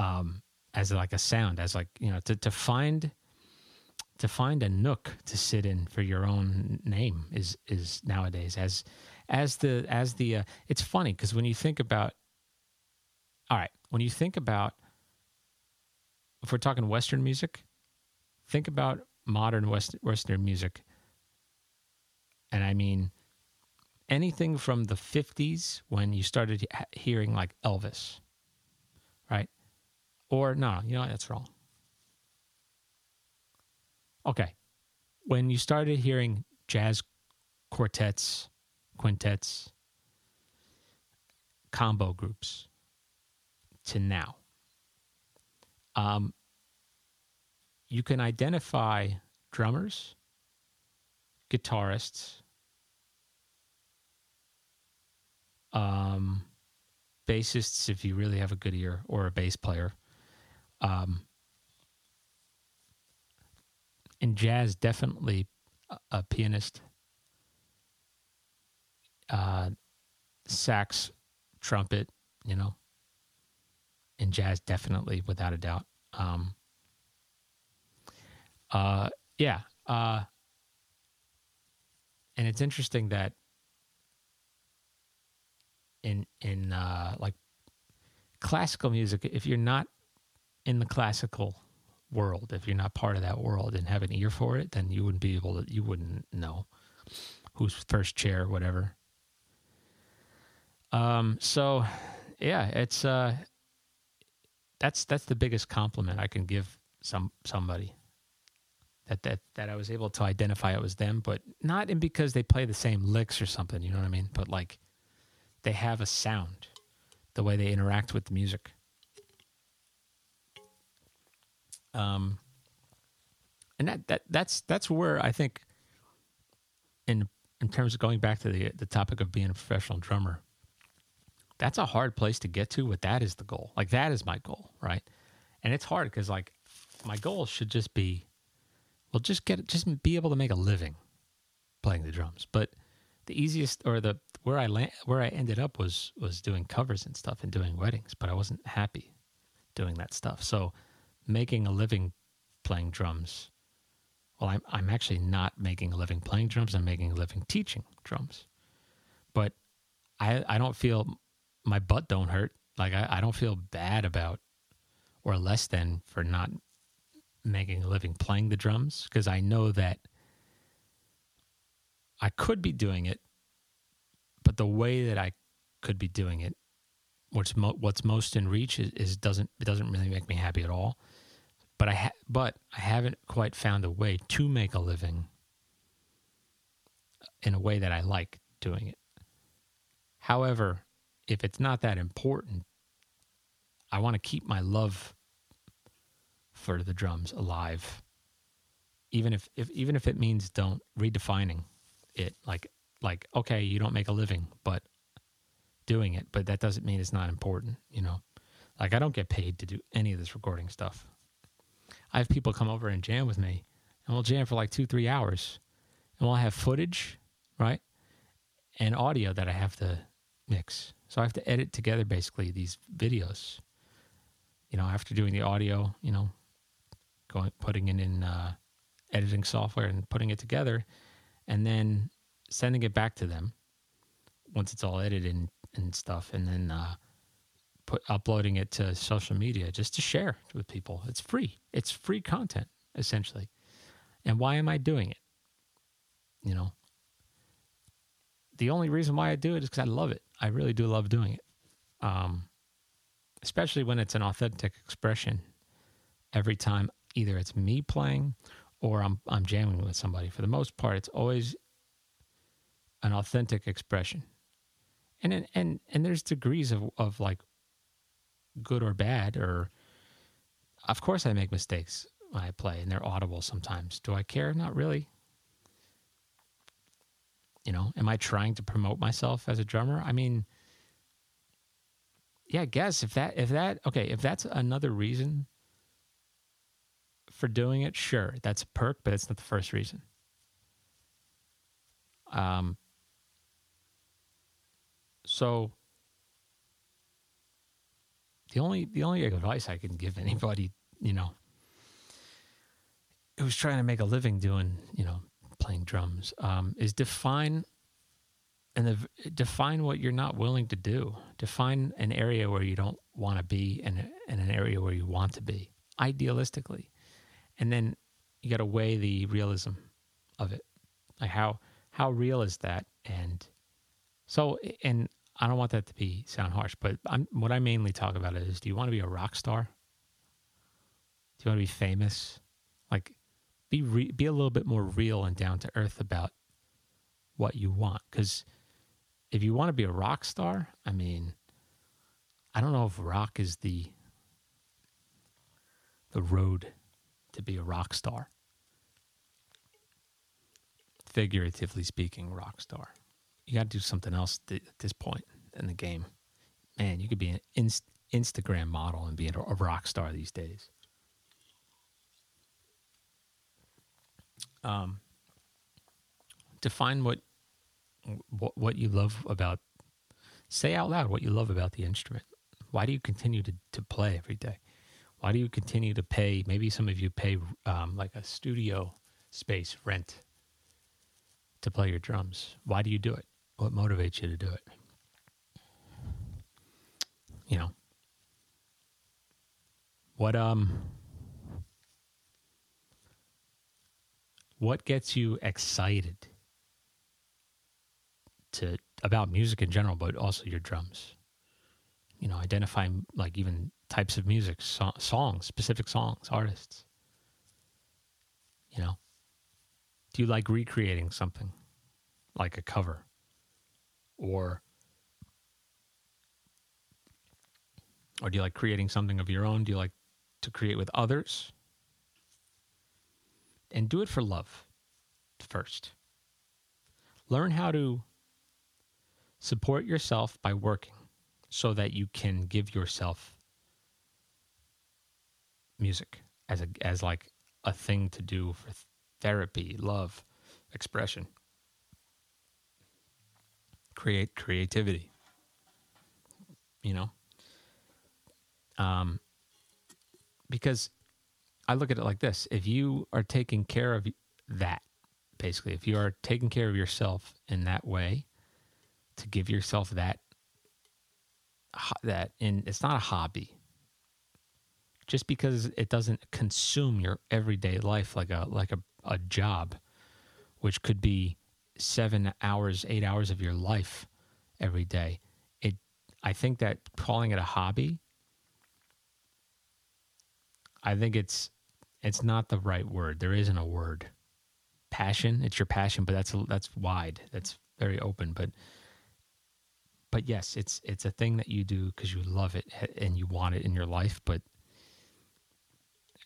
um, as like a sound, as like you know, to to find to find a nook to sit in for your own name is is nowadays. As as the as the uh, it's funny because when you think about all right when you think about if we're talking western music think about modern west western music. And i mean anything from the 50s when you started hearing like elvis or no, you know that's wrong. Okay. When you started hearing jazz quartets, quintets, combo groups to now, um, you can identify drummers, guitarists, um, bassists if you really have a good ear, or a bass player, um, in jazz, definitely a, a pianist, uh, sax, trumpet, you know. In jazz, definitely, without a doubt. Um, uh, yeah. Uh, and it's interesting that in in uh, like classical music, if you're not in the classical world, if you're not part of that world and have an ear for it, then you wouldn't be able to, you wouldn't know who's first chair, whatever. Um, so yeah, it's, uh, that's, that's the biggest compliment I can give some, somebody that, that, that I was able to identify it was them, but not in because they play the same licks or something, you know what I mean? But like they have a sound, the way they interact with the music. Um, and that, that that's that's where I think, in in terms of going back to the the topic of being a professional drummer, that's a hard place to get to. But that is the goal. Like that is my goal, right? And it's hard because like my goal should just be, well, just get just be able to make a living playing the drums. But the easiest or the where I land, where I ended up was was doing covers and stuff and doing weddings, but I wasn't happy doing that stuff. So making a living playing drums. Well, I'm I'm actually not making a living playing drums. I'm making a living teaching drums. But I I don't feel my butt don't hurt. Like I, I don't feel bad about or less than for not making a living playing the drums because I know that I could be doing it, but the way that I could be doing it what's mo- what's most in reach is, is doesn't it doesn't really make me happy at all. But I ha- but I haven't quite found a way to make a living in a way that I like doing it. However, if it's not that important, I want to keep my love for the drums alive. Even if, if even if it means don't redefining it like like okay, you don't make a living, but doing it, but that doesn't mean it's not important, you know. Like I don't get paid to do any of this recording stuff. I have people come over and jam with me, and we'll jam for like two, three hours, and we'll have footage, right, and audio that I have to mix. So I have to edit together basically these videos. You know, after doing the audio, you know, going putting it in uh, editing software and putting it together, and then sending it back to them once it's all edited and, and stuff, and then uh, put uploading it to social media just to share with people. It's free. It's free content essentially. And why am I doing it? You know, the only reason why I do it is because I love it. I really do love doing it. Um, especially when it's an authentic expression. Every time, either it's me playing or I'm I'm jamming with somebody. For the most part, it's always an authentic expression. And and and there's degrees of of like good or bad or of course I make mistakes when I play and they're audible sometimes. Do I care? Not really. You know, am I trying to promote myself as a drummer? I mean, yeah, I guess if that if that okay, if that's another reason for doing it, sure, that's a perk, but it's not the first reason. Um so the only the only advice I can give anybody, you know, who's trying to make a living doing, you know, playing drums, um, is define and the, define what you're not willing to do. Define an area where you don't want to be, and, and an area where you want to be, idealistically, and then you got to weigh the realism of it. Like how how real is that? And so, and I don't want that to be sound harsh, but I'm, what I mainly talk about is: Do you want to be a rock star? Do you want to be famous? Like, be re- be a little bit more real and down to earth about what you want. Because if you want to be a rock star, I mean, I don't know if rock is the the road to be a rock star. Figuratively speaking, rock star you got to do something else th- at this point in the game. Man, you could be an inst- Instagram model and be a, a rock star these days. Um, define what, what what you love about. Say out loud what you love about the instrument. Why do you continue to, to play every day? Why do you continue to pay? Maybe some of you pay um, like a studio space rent to play your drums. Why do you do it? What motivates you to do it? You know. What um what gets you excited to about music in general, but also your drums? You know, identifying like even types of music, so- songs, specific songs, artists. You know, do you like recreating something like a cover? Or or do you like creating something of your own? Do you like to create with others? And do it for love first. Learn how to support yourself by working so that you can give yourself music as a as like a thing to do for therapy, love, expression create creativity. You know? Um, because I look at it like this if you are taking care of that, basically, if you are taking care of yourself in that way, to give yourself that, that, and it's not a hobby. Just because it doesn't consume your everyday life like a like a, a job, which could be seven hours, eight hours of your life every day. It, I think that calling it a hobby, I think it's it's not the right word. There isn't a word. Passion, it's your passion, but that's that's wide. That's very open, but but yes, it's it's a thing that you do because you love it and you want it in your life. But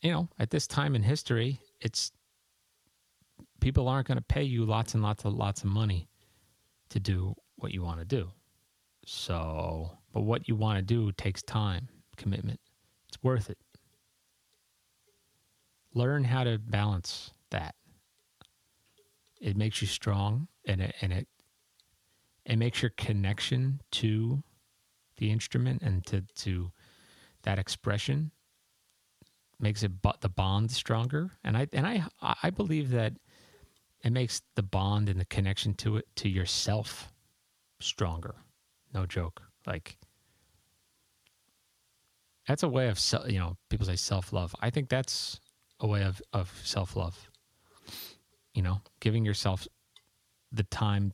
you know, at this time in history, it's people aren't going to pay you lots and lots of lots of money to do what you want to do. So, but what you want to do takes time, commitment. It's worth it. Learn how to balance that. It makes you strong and it, and it it makes your connection to the instrument and to to that expression makes it but the bond stronger and i and i i believe that it makes the bond and the connection to it to yourself stronger. No joke. Like that's a way of you know people say self-love. I think that's a way of of self-love. You know giving yourself the time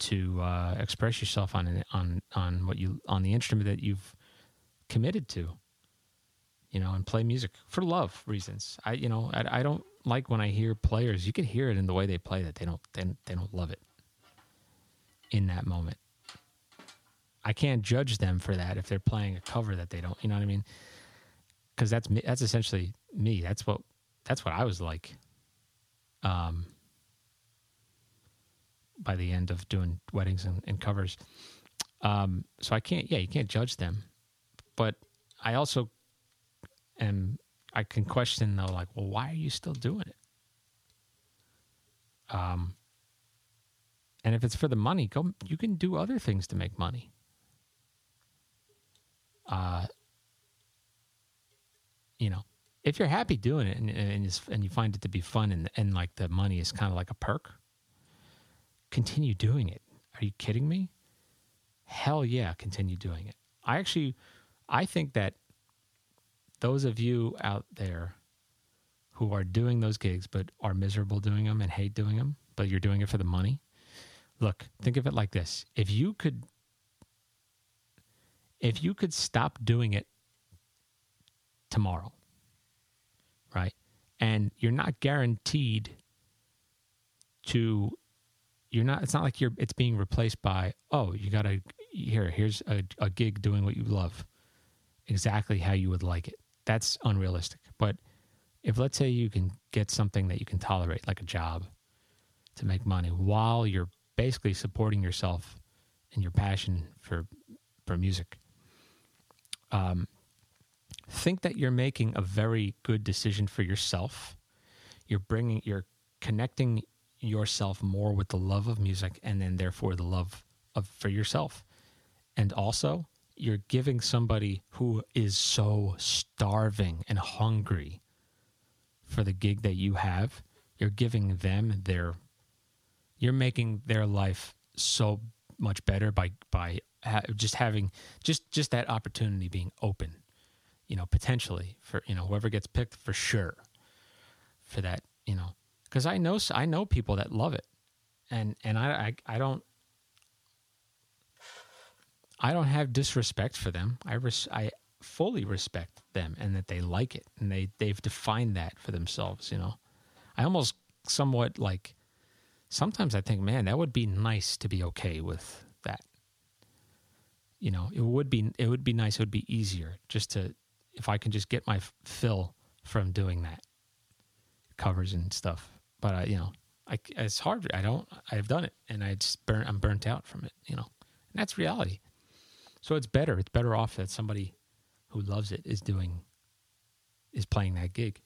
to uh, express yourself on on on what you on the instrument that you've committed to you know and play music for love reasons i you know i, I don't like when i hear players you can hear it in the way they play that they don't they, they don't love it in that moment i can't judge them for that if they're playing a cover that they don't you know what i mean because that's me that's essentially me that's what that's what i was like um by the end of doing weddings and, and covers. Um, so I can't, yeah, you can't judge them. But I also am, I can question though, like, well, why are you still doing it? Um, and if it's for the money, go, you can do other things to make money. Uh, you know, if you're happy doing it and, and, and you find it to be fun and, and like the money is kind of like a perk, continue doing it. Are you kidding me? Hell yeah, continue doing it. I actually, I think that those of you out there who are doing those gigs but are miserable doing them and hate doing them, but you're doing it for the money, look, think of it like this. If you could, if you could stop doing it tomorrow, right? And you're not guaranteed to you're not it's not like you're it's being replaced by oh you got to here here's a, a gig doing what you love exactly how you would like it that's unrealistic but if let's say you can get something that you can tolerate like a job to make money while you're basically supporting yourself and your passion for for music um, think that you're making a very good decision for yourself you're bringing you're connecting yourself more with the love of music and then therefore the love of for yourself. And also, you're giving somebody who is so starving and hungry for the gig that you have, you're giving them their you're making their life so much better by by ha- just having just just that opportunity being open you know potentially for you know whoever gets picked for sure for that you know because I know I know people that love it, and and I, I I, don't I don't have disrespect for them. I res, I fully respect them and that they like it and they they've defined that for themselves. You know, I almost somewhat like sometimes I think, man, that would be nice to be okay with that. You know, it would be it would be nice. It would be easier just to if I can just get my fill from doing that covers and stuff but I, you know, I, it's hard. I don't. I've done it, and I just burn. I'm burnt out from it. You know, and that's reality. So it's better. It's better off that somebody who loves it is doing, is playing that gig.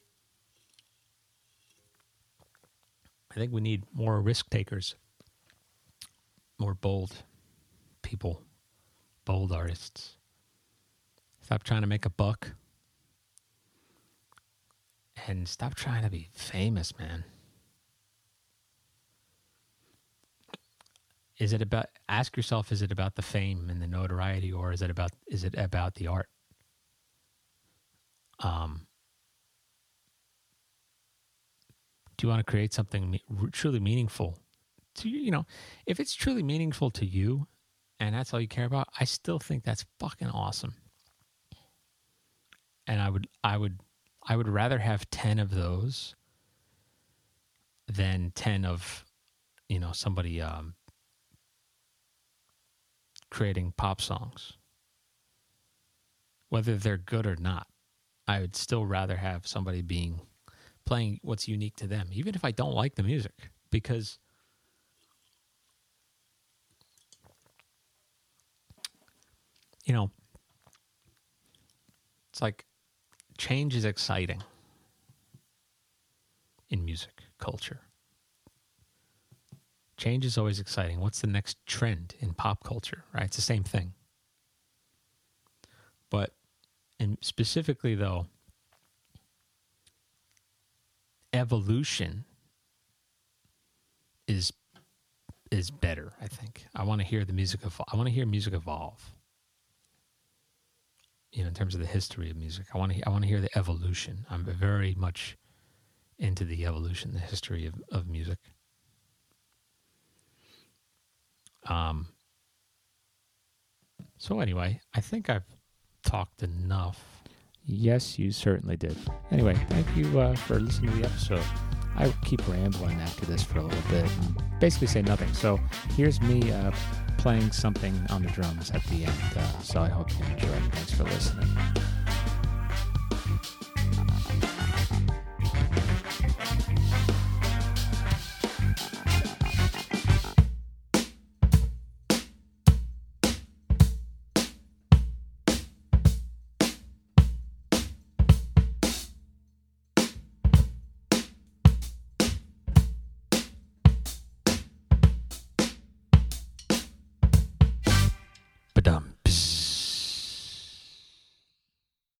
I think we need more risk takers, more bold people, bold artists. Stop trying to make a buck and stop trying to be famous, man. Is it about ask yourself is it about the fame and the notoriety or is it about is it about the art um do you want to create something truly meaningful to you you know if it's truly meaningful to you and that's all you care about, I still think that's fucking awesome. And I would I would I would rather have 10 of those than 10 of you know somebody um creating pop songs. Whether they're good or not, I would still rather have somebody being playing what's unique to them, even if I don't like the music, because you know, it's like change is exciting in music culture. Change is always exciting. What's the next trend in pop culture, right? It's the same thing. But, and specifically though, evolution is is better. I think I want to hear the music evolve. I want to hear music evolve. You know, in terms of the history of music, I want to I want to hear the evolution. I'm very much into the evolution, the history of, of music. Um. So anyway, I think I've talked enough. Yes, you certainly did. Anyway, thank you uh, for listening to the episode. I keep rambling after this for a little bit and basically say nothing. So here's me uh, playing something on the drums at the end. Uh, so I hope you enjoy. Thanks for listening.